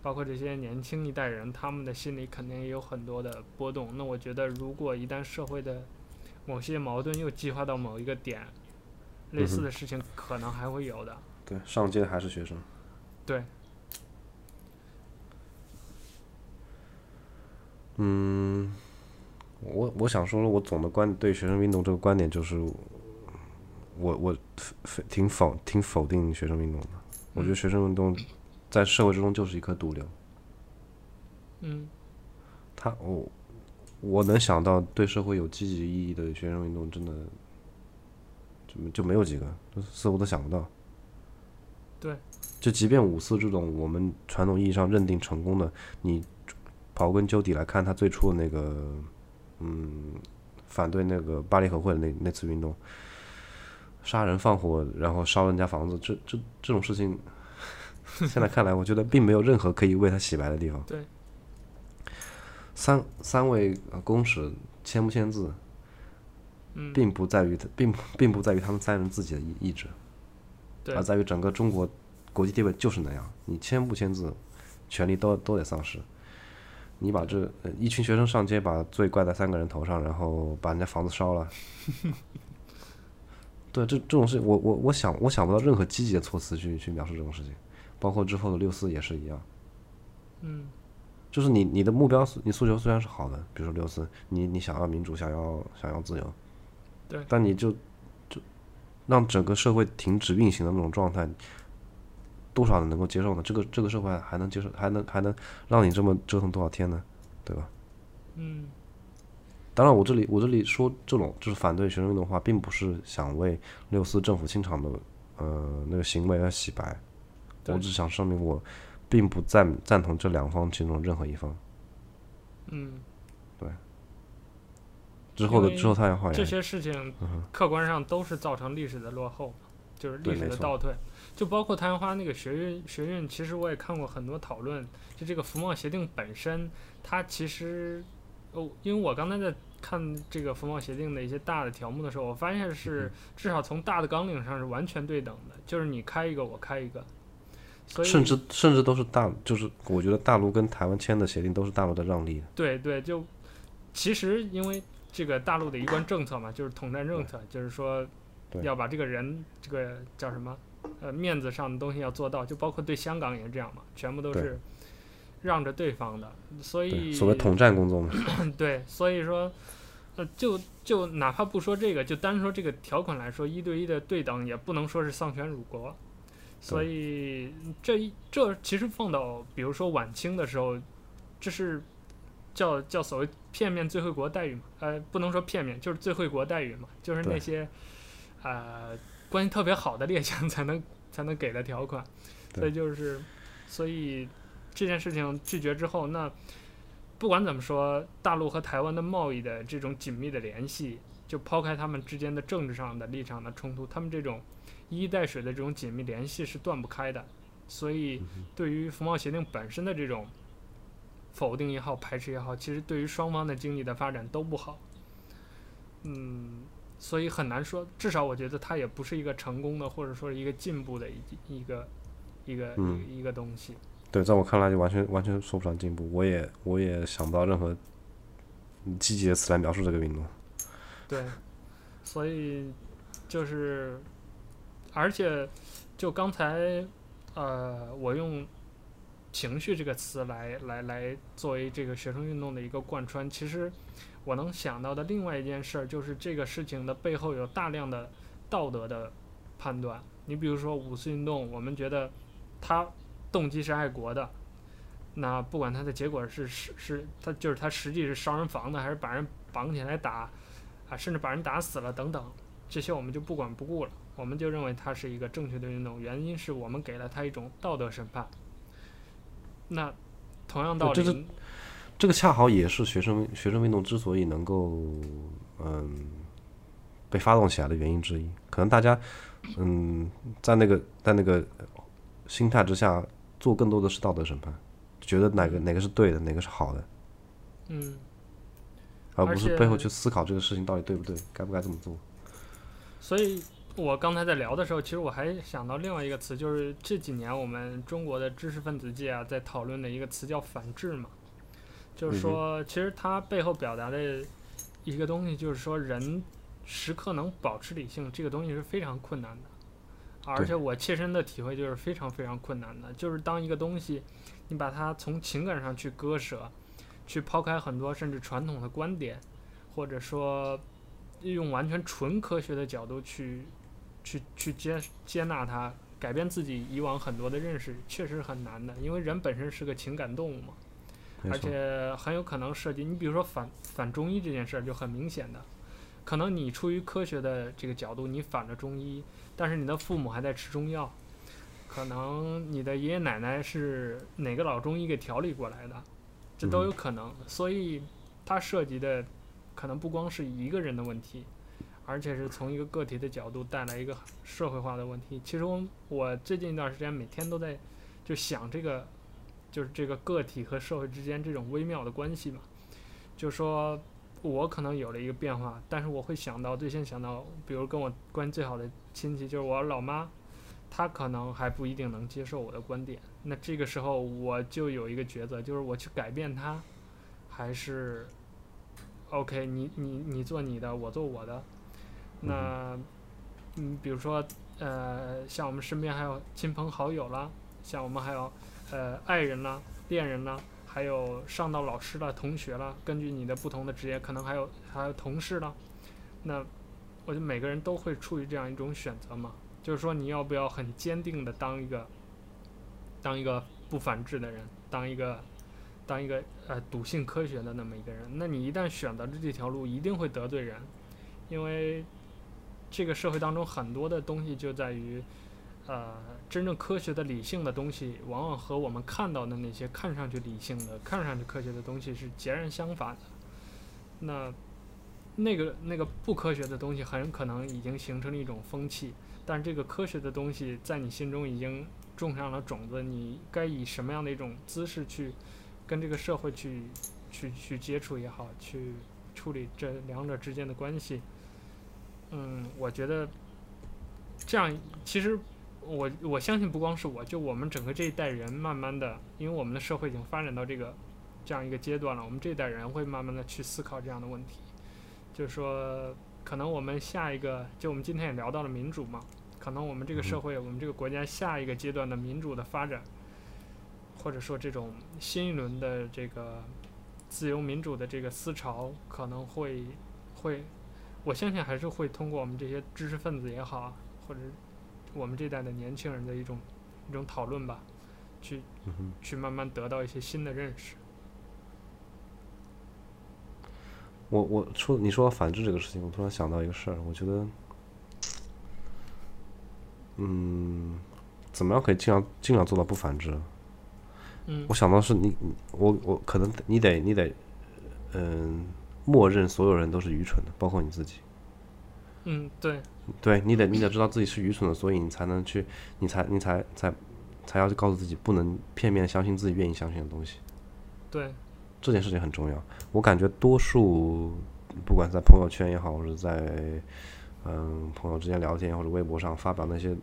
C: 包括这些年轻一代人，他们的心里肯定也有很多的波动。那我觉得，如果一旦社会的某些矛盾又激化到某一个点，类似的事情可能还会有的。
D: 对，上街还是学生。
C: 对。
D: 嗯。我我想说，我总的观对学生运动这个观点就是，我我挺否挺否定学生运动的。我觉得学生运动在社会之中就是一颗毒瘤。
C: 嗯。
D: 他我我能想到对社会有积极意义的学生运动，真的就就没有几个，似乎都想不到。
C: 对。
D: 就即便五四这种我们传统意义上认定成功的，你刨根究底来看，他最初的那个。嗯，反对那个巴黎和会的那那次运动，杀人放火，然后烧人家房子，这这这种事情，现在看来，我觉得并没有任何可以为他洗白的地方。
C: 对，
D: 三三位公使签不签字，并不在于他，并并不在于他们三人自己的意意志，而在于整个中国国际地位就是那样，你签不签字，权利都都得丧失。你把这一群学生上街，把罪怪在三个人头上，然后把人家房子烧了。对，这这种事情，我我我想我想不到任何积极的措辞去去描述这种事情，包括之后的六四也是一样。
C: 嗯，
D: 就是你你的目标，你诉求虽然是好的，比如说六四，你你想要民主，想要想要自由，
C: 对，
D: 但你就就让整个社会停止运行的那种状态。多少人能够接受呢？这个这个社会还能接受，还能还能让你这么折腾多少天呢？对吧？
C: 嗯。
D: 当然，我这里我这里说这种就是反对学生运动的话，并不是想为六四政府清场的呃那个行为而洗白。我只想声明，我并不赞赞同这两方其中任何一方。
C: 嗯。
D: 对。之后的之后，太阳花
C: 这些事情客观上都是造成历史的落后，就是历史的倒退。就包括太阳花那个学运，学运其实我也看过很多讨论。就这个服贸协定本身，它其实，哦，因为我刚才在看这个风暴协定的一些大的条目的时候，我发现是至少从大的纲领上是完全对等的，就是你开一个我开一个，所以
D: 甚至甚至都是大，就是我觉得大陆跟台湾签的协定都是大陆的让利。
C: 对对，就其实因为这个大陆的一贯政策嘛，就是统战政策，就是说要把这个人这个叫什么？呃，面子上的东西要做到，就包括对香港也是这样嘛，全部都是让着对方的，所以
D: 所谓统战工作嘛。
C: 对，所以说，呃，就就哪怕不说这个，就单说这个条款来说，一对一的对等也不能说是丧权辱国，所以这一这其实放到比如说晚清的时候，这是叫叫所谓片面最惠国待遇嘛，呃，不能说片面，就是最惠国待遇嘛，就是那些呃。关系特别好的列强才能才能给的条款，所以就是，所以这件事情拒绝之后，那不管怎么说，大陆和台湾的贸易的这种紧密的联系，就抛开他们之间的政治上的立场的冲突，他们这种一衣带水的这种紧密联系是断不开的。所以，对于服贸协定本身的这种否定也好、排斥也好，其实对于双方的经济的发展都不好。嗯。所以很难说。至少我觉得它也不是一个成功的，或者说一个进步的一一个一个、
D: 嗯、
C: 一个东西。
D: 对，在我看来就完全完全说不上进步。我也我也想不到任何积极的词来描述这个运动。
C: 对，所以就是，而且就刚才呃，我用情绪这个词来来来作为这个学生运动的一个贯穿，其实。我能想到的另外一件事儿，就是这个事情的背后有大量的道德的判断。你比如说五四运动，我们觉得它动机是爱国的，那不管他的结果是是是，他就是他实际是烧人房的，还是把人绑起来打，啊，甚至把人打死了等等，这些我们就不管不顾了，我们就认为他是一个正确的运动，原因是我们给了他一种道德审判。那同样道理。
D: 这个恰好也是学生学生运动之所以能够嗯被发动起来的原因之一。可能大家嗯在那个在那个心态之下做更多的是道德审判，觉得哪个哪个是对的，哪个是好的，
C: 嗯，
D: 而不是背后去思考这个事情到底对不对，该不该这么做。
C: 所以我刚才在聊的时候，其实我还想到另外一个词，就是这几年我们中国的知识分子界啊在讨论的一个词叫反智嘛。就是说，其实它背后表达的一个东西，就是说，人时刻能保持理性，这个东西是非常困难的。而且我切身的体会就是非常非常困难的。就是当一个东西，你把它从情感上去割舍，去抛开很多甚至传统的观点，或者说用完全纯科学的角度去去去接接纳它，改变自己以往很多的认识，确实很难的。因为人本身是个情感动物嘛。而且很有可能涉及你，比如说反反中医这件事儿就很明显的，可能你出于科学的这个角度，你反了中医，但是你的父母还在吃中药，可能你的爷爷奶奶是哪个老中医给调理过来的，这都有可能。所以它涉及的可能不光是一个人的问题，而且是从一个个体的角度带来一个社会化的问题。其实我我最近一段时间每天都在就想这个。就是这个个体和社会之间这种微妙的关系嘛，就说我可能有了一个变化，但是我会想到，最先想到，比如跟我关系最好的亲戚，就是我老妈，她可能还不一定能接受我的观点。那这个时候我就有一个抉择，就是我去改变她，还是 OK，你你你做你的，我做我的。那嗯，比如说呃，像我们身边还有亲朋好友啦，像我们还有。呃，爱人啦，恋人啦，还有上到老师了，同学了，根据你的不同的职业，可能还有还有同事了。那我觉得每个人都会处于这样一种选择嘛，就是说你要不要很坚定的当一个，当一个不反智的人，当一个，当一个呃笃信科学的那么一个人。那你一旦选择了这条路，一定会得罪人，因为这个社会当中很多的东西就在于。呃，真正科学的理性的东西，往往和我们看到的那些看上去理性的、看上去科学的东西是截然相反的。那那个那个不科学的东西，很可能已经形成了一种风气。但这个科学的东西，在你心中已经种上了种子。你该以什么样的一种姿势去跟这个社会去去去接触也好，去处理这两者之间的关系？嗯，我觉得这样其实。我我相信不光是我，就我们整个这一代人，慢慢的，因为我们的社会已经发展到这个这样一个阶段了，我们这一代人会慢慢的去思考这样的问题，就是说，可能我们下一个，就我们今天也聊到了民主嘛，可能我们这个社会，我们这个国家下一个阶段的民主的发展，或者说这种新一轮的这个自由民主的这个思潮，可能会会，我相信还是会通过我们这些知识分子也好，或者。我们这代的年轻人的一种一种讨论吧，去去慢慢得到一些新的认识。
D: 我我说你说反制这个事情，我突然想到一个事儿，我觉得，嗯，怎么样可以尽量尽量做到不反制？
C: 嗯，
D: 我想到是你我我可能你得你得，嗯，默认所有人都是愚蠢的，包括你自己。
C: 嗯，对。
D: 对，你得你得知道自己是愚蠢的，所以你才能去，你才你才才才要去告诉自己，不能片面相信自己愿意相信的东西。
C: 对，
D: 这件事情很重要。我感觉多数不管在朋友圈也好，或者在嗯朋友之间聊天或者微博上发表那些，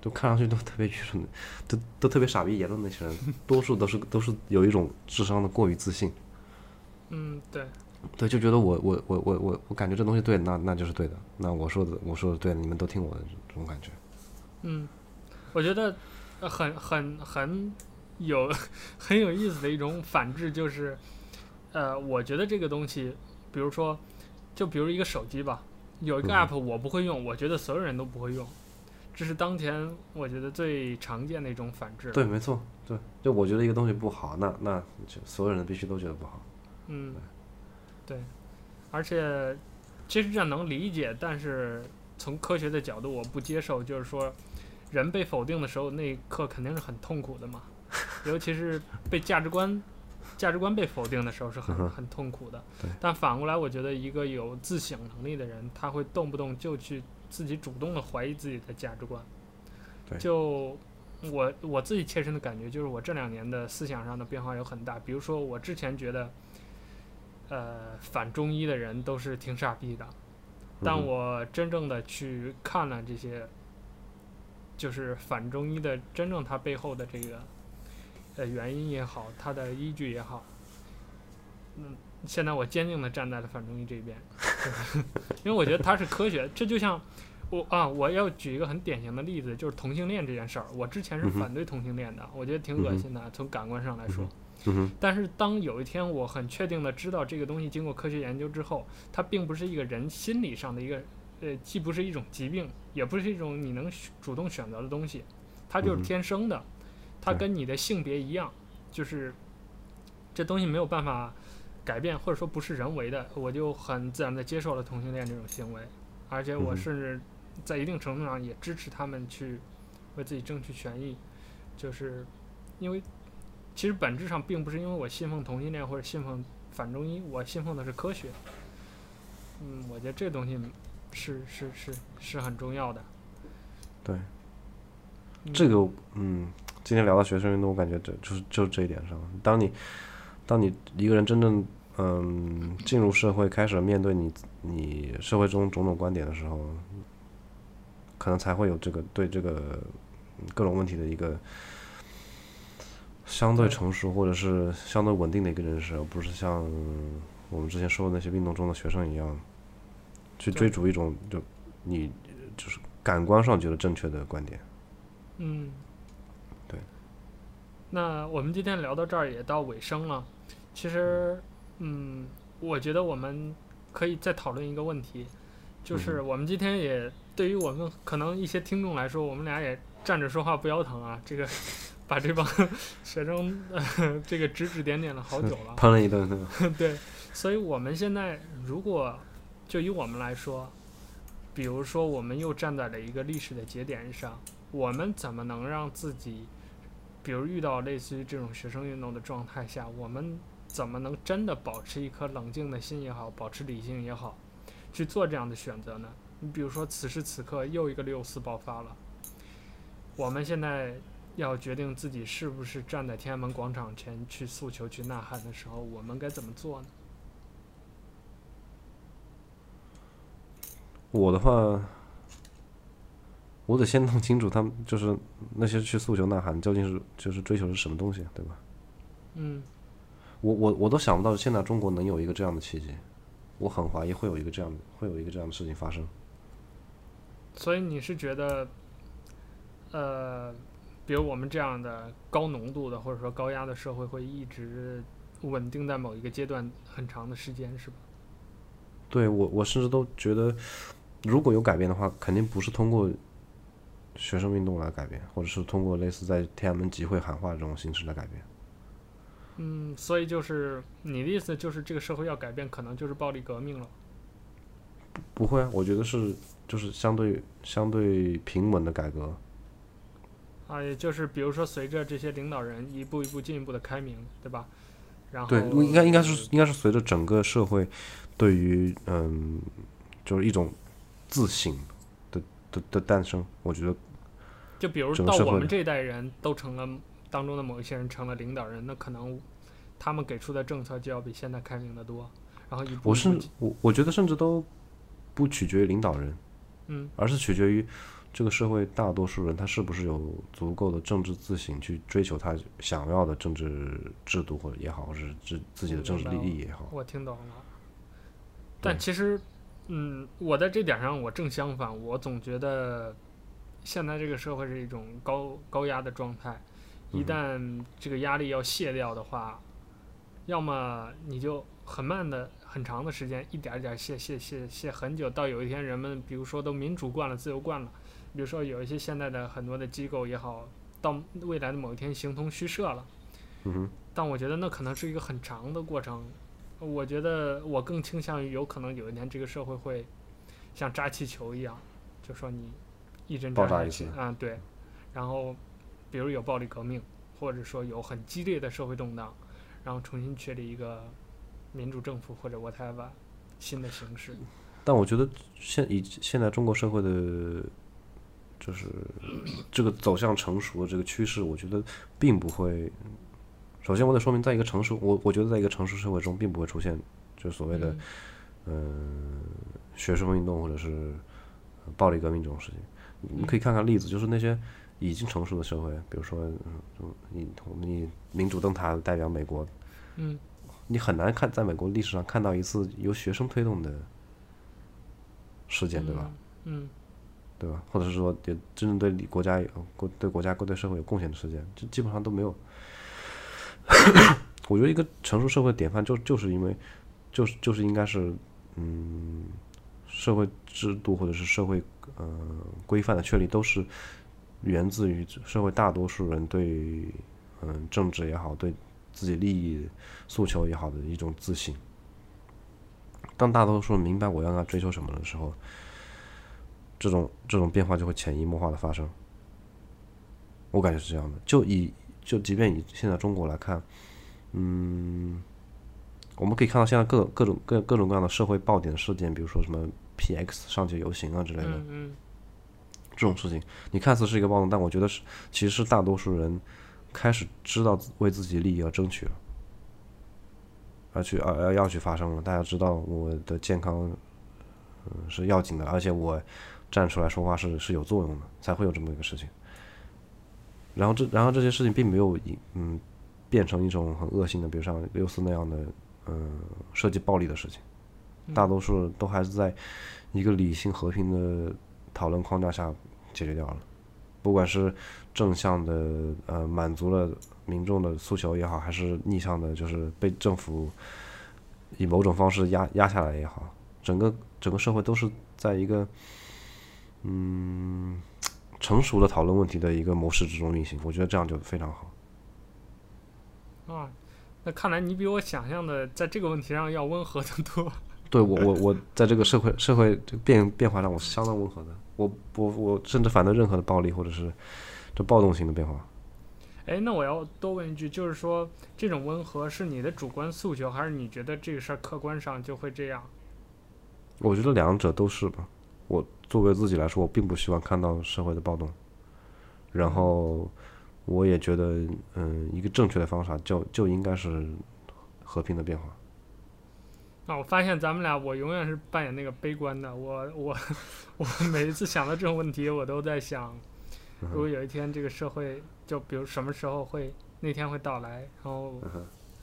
D: 都看上去都特别愚蠢的，都都特别傻逼言论那些人，多数都是都是有一种智商的过于自信。
C: 嗯，对。
D: 对，就觉得我我我我我我感觉这东西对，那那就是对的。那我说的我说的对，你们都听我的这种感觉。
C: 嗯，我觉得很很很有 很有意思的一种反制就是，呃，我觉得这个东西，比如说，就比如一个手机吧，有一个 app 我不会用，嗯、我觉得所有人都不会用。这是当前我觉得最常见的一种反制。
D: 对，没错，对，就我觉得一个东西不好，那那就所有人必须都觉得不好。
C: 嗯，对，而且其实这样能理解，但是从科学的角度，我不接受，就是说人被否定的时候，那一刻肯定是很痛苦的嘛，尤其是被价值观价值观被否定的时候是很很痛苦的。
D: 对。
C: 但反过来，我觉得一个有自省能力的人，他会动不动就去。自己主动的怀疑自己的价值观，就我我自己切身的感觉就是我这两年的思想上的变化有很大。比如说我之前觉得，呃，反中医的人都是挺傻逼的，但我真正的去看了这些，就是反中医的真正它背后的这个呃原因也好，它的依据也好，嗯，现在我坚定的站在了反中医这边。因为我觉得它是科学，这就像我啊，我要举一个很典型的例子，就是同性恋这件事儿。我之前是反对同性恋的，我觉得挺恶心的，从感官上来说。但是当有一天我很确定的知道这个东西经过科学研究之后，它并不是一个人心理上的一个，呃，既不是一种疾病，也不是一种你能主动选择的东西，它就是天生的，它跟你的性别一样，就是这东西没有办法。改变或者说不是人为的，我就很自然的接受了同性恋这种行为，而且我甚至在一定程度上也支持他们去为自己争取权益，就是因为其实本质上并不是因为我信奉同性恋或者信奉反中医，我信奉的是科学。嗯，我觉得这东西是是是是很重要的。
D: 对，这个嗯，今天聊到学生运动，我感觉这就是就是这一点上，当你。当你一个人真正嗯进入社会，开始面对你你社会中种种观点的时候，可能才会有这个对这个各种问题的一个相对成熟或者是相对稳定的一个认识，而不是像我们之前说的那些运动中的学生一样，去追逐一种就你就是感官上觉得正确的观点。
C: 嗯。对。那我们今天聊到这儿也到尾声了，其实，嗯，我觉得我们可以再讨论一个问题，就是我们今天也对于我们可能一些听众来说，我们俩也站着说话不腰疼啊，这个把这帮 学生这个指指点点了好久了，
D: 喷了一顿，
C: 对，所以我们现在如果就以我们来说，比如说我们又站在了一个历史的节点上，我们怎么能让自己？比如遇到类似于这种学生运动的状态下，我们怎么能真的保持一颗冷静的心也好，保持理性也好，去做这样的选择呢？你比如说，此时此刻又一个六四爆发了，我们现在要决定自己是不是站在天安门广场前去诉求、去呐喊的时候，我们该怎么做呢？
D: 我的话。我得先弄清楚他们就是那些去诉求呐喊究竟是就是追求是什么东西，对吧？
C: 嗯，
D: 我我我都想不到现在中国能有一个这样的契机，我很怀疑会有一个这样的会有一个这样的事情发生。
C: 所以你是觉得，呃，比如我们这样的高浓度的或者说高压的社会会一直稳定在某一个阶段很长的时间，是吧？
D: 对，我我甚至都觉得，如果有改变的话，肯定不是通过。学生运动来改变，或者是通过类似在天安门集会喊话这种形式来改变。
C: 嗯，所以就是你的意思，就是这个社会要改变，可能就是暴力革命了。
D: 不，不会啊，我觉得是就是相对相对平稳的改革。
C: 啊，也就是比如说，随着这些领导人一步一步进一步的开明，对吧？然后
D: 对，应该应该是应该是随着整个社会对于嗯，就是一种自省。的的的诞生，我觉得，
C: 就比如到我们这一代人都成了当中的某一些人成了领导人，那可能他们给出的政策就要比现在开明的多，然后一步
D: 我我觉得甚至都不取决于领导人，
C: 嗯
D: 而是取决于这个社会大多数人他是不是有足够的政治自省去追求他想要的政治制度或者也好，或者是自自己的政治利益也好。
C: 我听懂了。但其实，嗯，我在这点上我正相反，我总觉得现在这个社会是一种高高压的状态，一旦这个压力要卸掉的话，要么你就很慢的、很长的时间，一点一点卸卸卸卸很久，到有一天人们比如说都民主惯了、自由惯了，比如说有一些现在的很多的机构也好，到未来的某一天形同虚设了。
D: 嗯哼，
C: 但我觉得那可能是一个很长的过程。我觉得我更倾向于有可能有一天这个社会会像扎气球一样，就说你一针
D: 爆炸一次
C: 扎下去，啊、对，然后比如有暴力革命，或者说有很激烈的社会动荡，然后重新确立一个民主政府或者 whatever 新的形式。
D: 但我觉得现以现在中国社会的，就是这个走向成熟的这个趋势，我觉得并不会。首先，我得说明，在一个成熟，我我觉得在一个成熟社会中，并不会出现就所谓的
C: 嗯
D: 学生运动或者是暴力革命这种事情。你们可以看看例子，就是那些已经成熟的社会，比如说嗯你你民主灯塔代表美国，
C: 嗯
D: 你很难看在美国历史上看到一次由学生推动的事件，对吧？
C: 嗯
D: 对吧？或者是说，也真正对国家、国对国家、对社会有贡献的事件，就基本上都没有。我觉得一个成熟社会的典范就就是因为，就是就是应该是，嗯，社会制度或者是社会呃规范的确立都是源自于社会大多数人对嗯政治也好，对自己利益诉求也好的一种自信。当大多数人明白我要要追求什么的时候，这种这种变化就会潜移默化的发生。我感觉是这样的，就以。就即便以现在中国来看，嗯，我们可以看到现在各各种各各种各样的社会爆点事件，比如说什么 PX 上街游行啊之类的，
C: 嗯嗯
D: 这种事情，你看似是一个暴动，但我觉得是其实是大多数人开始知道为自己利益而争取了，而去而而要去发生了。大家知道我的健康，嗯，是要紧的，而且我站出来说话是是有作用的，才会有这么一个事情。然后这，然后这些事情并没有以嗯变成一种很恶性的，比如像六四那样的嗯涉及暴力的事情，大多数都还是在一个理性和平的讨论框架下解决掉了。不管是正向的呃满足了民众的诉求也好，还是逆向的，就是被政府以某种方式压压下来也好，整个整个社会都是在一个嗯。成熟的讨论问题的一个模式之中运行，我觉得这样就非常好。
C: 啊，那看来你比我想象的在这个问题上要温和的多。
D: 对我，我我在这个社会社会这个变变化上，我是相当温和的。我我我甚至反对任何的暴力或者是这暴动型的变化。
C: 哎，那我要多问一句，就是说这种温和是你的主观诉求，还是你觉得这个事儿客观上就会这样？
D: 我觉得两者都是吧。我作为自己来说，我并不希望看到社会的暴动，然后我也觉得，嗯，一个正确的方法就就应该是和平的变化。
C: 啊，我发现咱们俩，我永远是扮演那个悲观的。我我 我每一次想到这种问题，我都在想，如果有一天这个社会，就比如什么时候会那天会到来，然后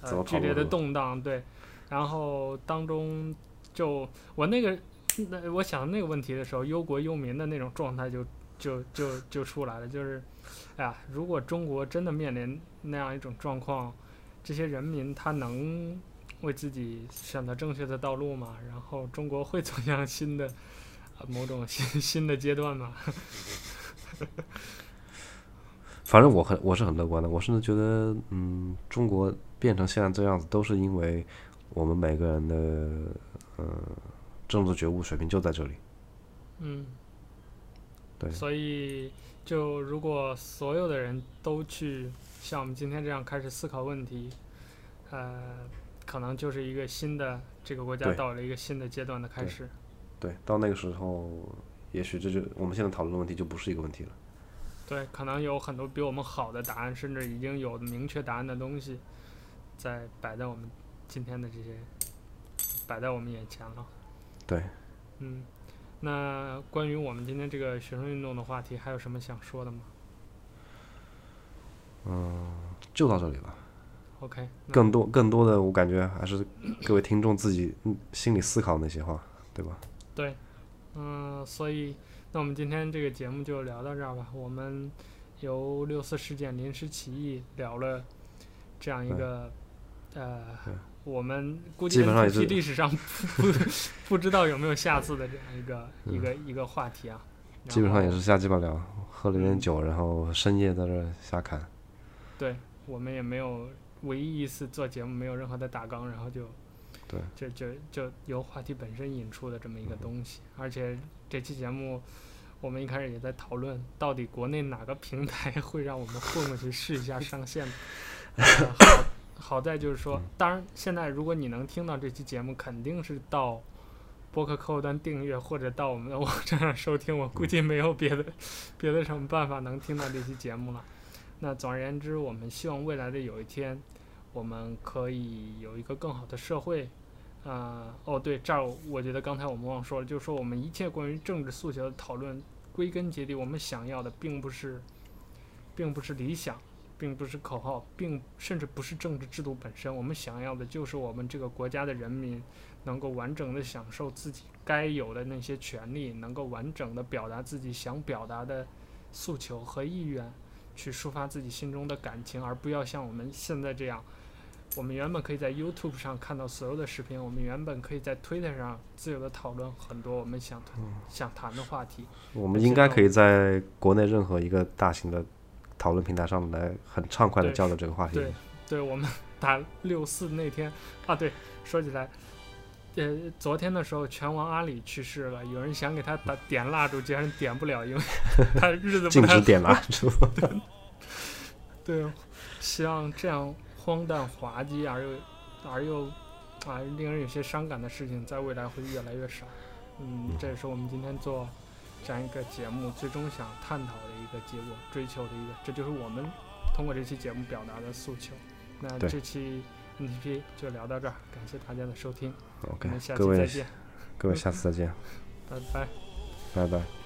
C: 呃剧烈的动荡，对，然后当中就我那个。那我想那个问题的时候，忧国忧民的那种状态就就就就出来了。就是，哎呀，如果中国真的面临那样一种状况，这些人民他能为自己选择正确的道路吗？然后中国会走向新的某种新新的阶段吗？
D: 反正我很我是很乐观的，我甚至觉得，嗯，中国变成现在这样子，都是因为我们每个人的，嗯嗯。政治觉悟水平就在这里。
C: 嗯，
D: 对。
C: 所以，就如果所有的人都去像我们今天这样开始思考问题，呃，可能就是一个新的这个国家到了一个新的阶段的开始。
D: 对，对，到那个时候，也许这就我们现在讨论的问题就不是一个问题了。
C: 对，可能有很多比我们好的答案，甚至已经有明确答案的东西，在摆在我们今天的这些。摆在我们眼前了。
D: 对，
C: 嗯，那关于我们今天这个学生运动的话题，还有什么想说的吗？
D: 嗯，就到这里吧。
C: OK，
D: 更多更多的，我感觉还是各位听众自己心里思考那些话，对吧？
C: 对，嗯，所以那我们今天这个节目就聊到这儿吧。我们由六四事件临时起意聊了这样一个，呃，我们估计历史上 不不不知道有没有下次的这样一个、嗯、一个一个话题啊。
D: 基本上也是瞎鸡巴聊，喝了点酒，嗯、然后深夜在这瞎侃。
C: 对，我们也没有。唯一一次做节目没有任何的大纲，然后就，
D: 对，
C: 就就就由话题本身引出的这么一个东西。而且这期节目，我们一开始也在讨论，到底国内哪个平台会让我们混过去试一下上线。呃、好，好在就是说，当然现在如果你能听到这期节目，肯定是到播客客户端订阅或者到我们的网站上收听。我估计没有别的别的什么办法能听到这期节目了。那总而言之，我们希望未来的有一天，我们可以有一个更好的社会。啊、呃，哦，对，这儿我觉得刚才我们忘说了，就是说我们一切关于政治诉求的讨论，归根结底，我们想要的并不是，并不是理想，并不是口号，并甚至不是政治制度本身。我们想要的就是我们这个国家的人民能够完整的享受自己该有的那些权利，能够完整的表达自己想表达的诉求和意愿。去抒发自己心中的感情，而不要像我们现在这样。我们原本可以在 YouTube 上看到所有的视频，我们原本可以在 Twitter 上自由地讨论很多我们想、嗯、想谈的话题。
D: 我们应该可以在国内任何一个大型的讨论平台上来很畅快的交流这个话题。
C: 对，对，对，我们 打六四那天啊，对，说起来。呃，昨天的时候，拳王阿里去世了。有人想给他打点蜡烛，竟然点不了，因为 他日子不太好。禁止点蜡烛。对，希望这样荒诞滑稽而又而又啊令人有些伤感的事情，在未来会越来越少。嗯，这也是我们今天做这样一个节目最终想探讨的一个结果，追求的一个，这就是我们通过这期节目表达的诉求。那这期。NTP 就聊到这儿，感谢大家的收听。
D: OK，
C: 我们下期再见。
D: 各位，各位 下次再见。
C: 拜拜。
D: 拜拜。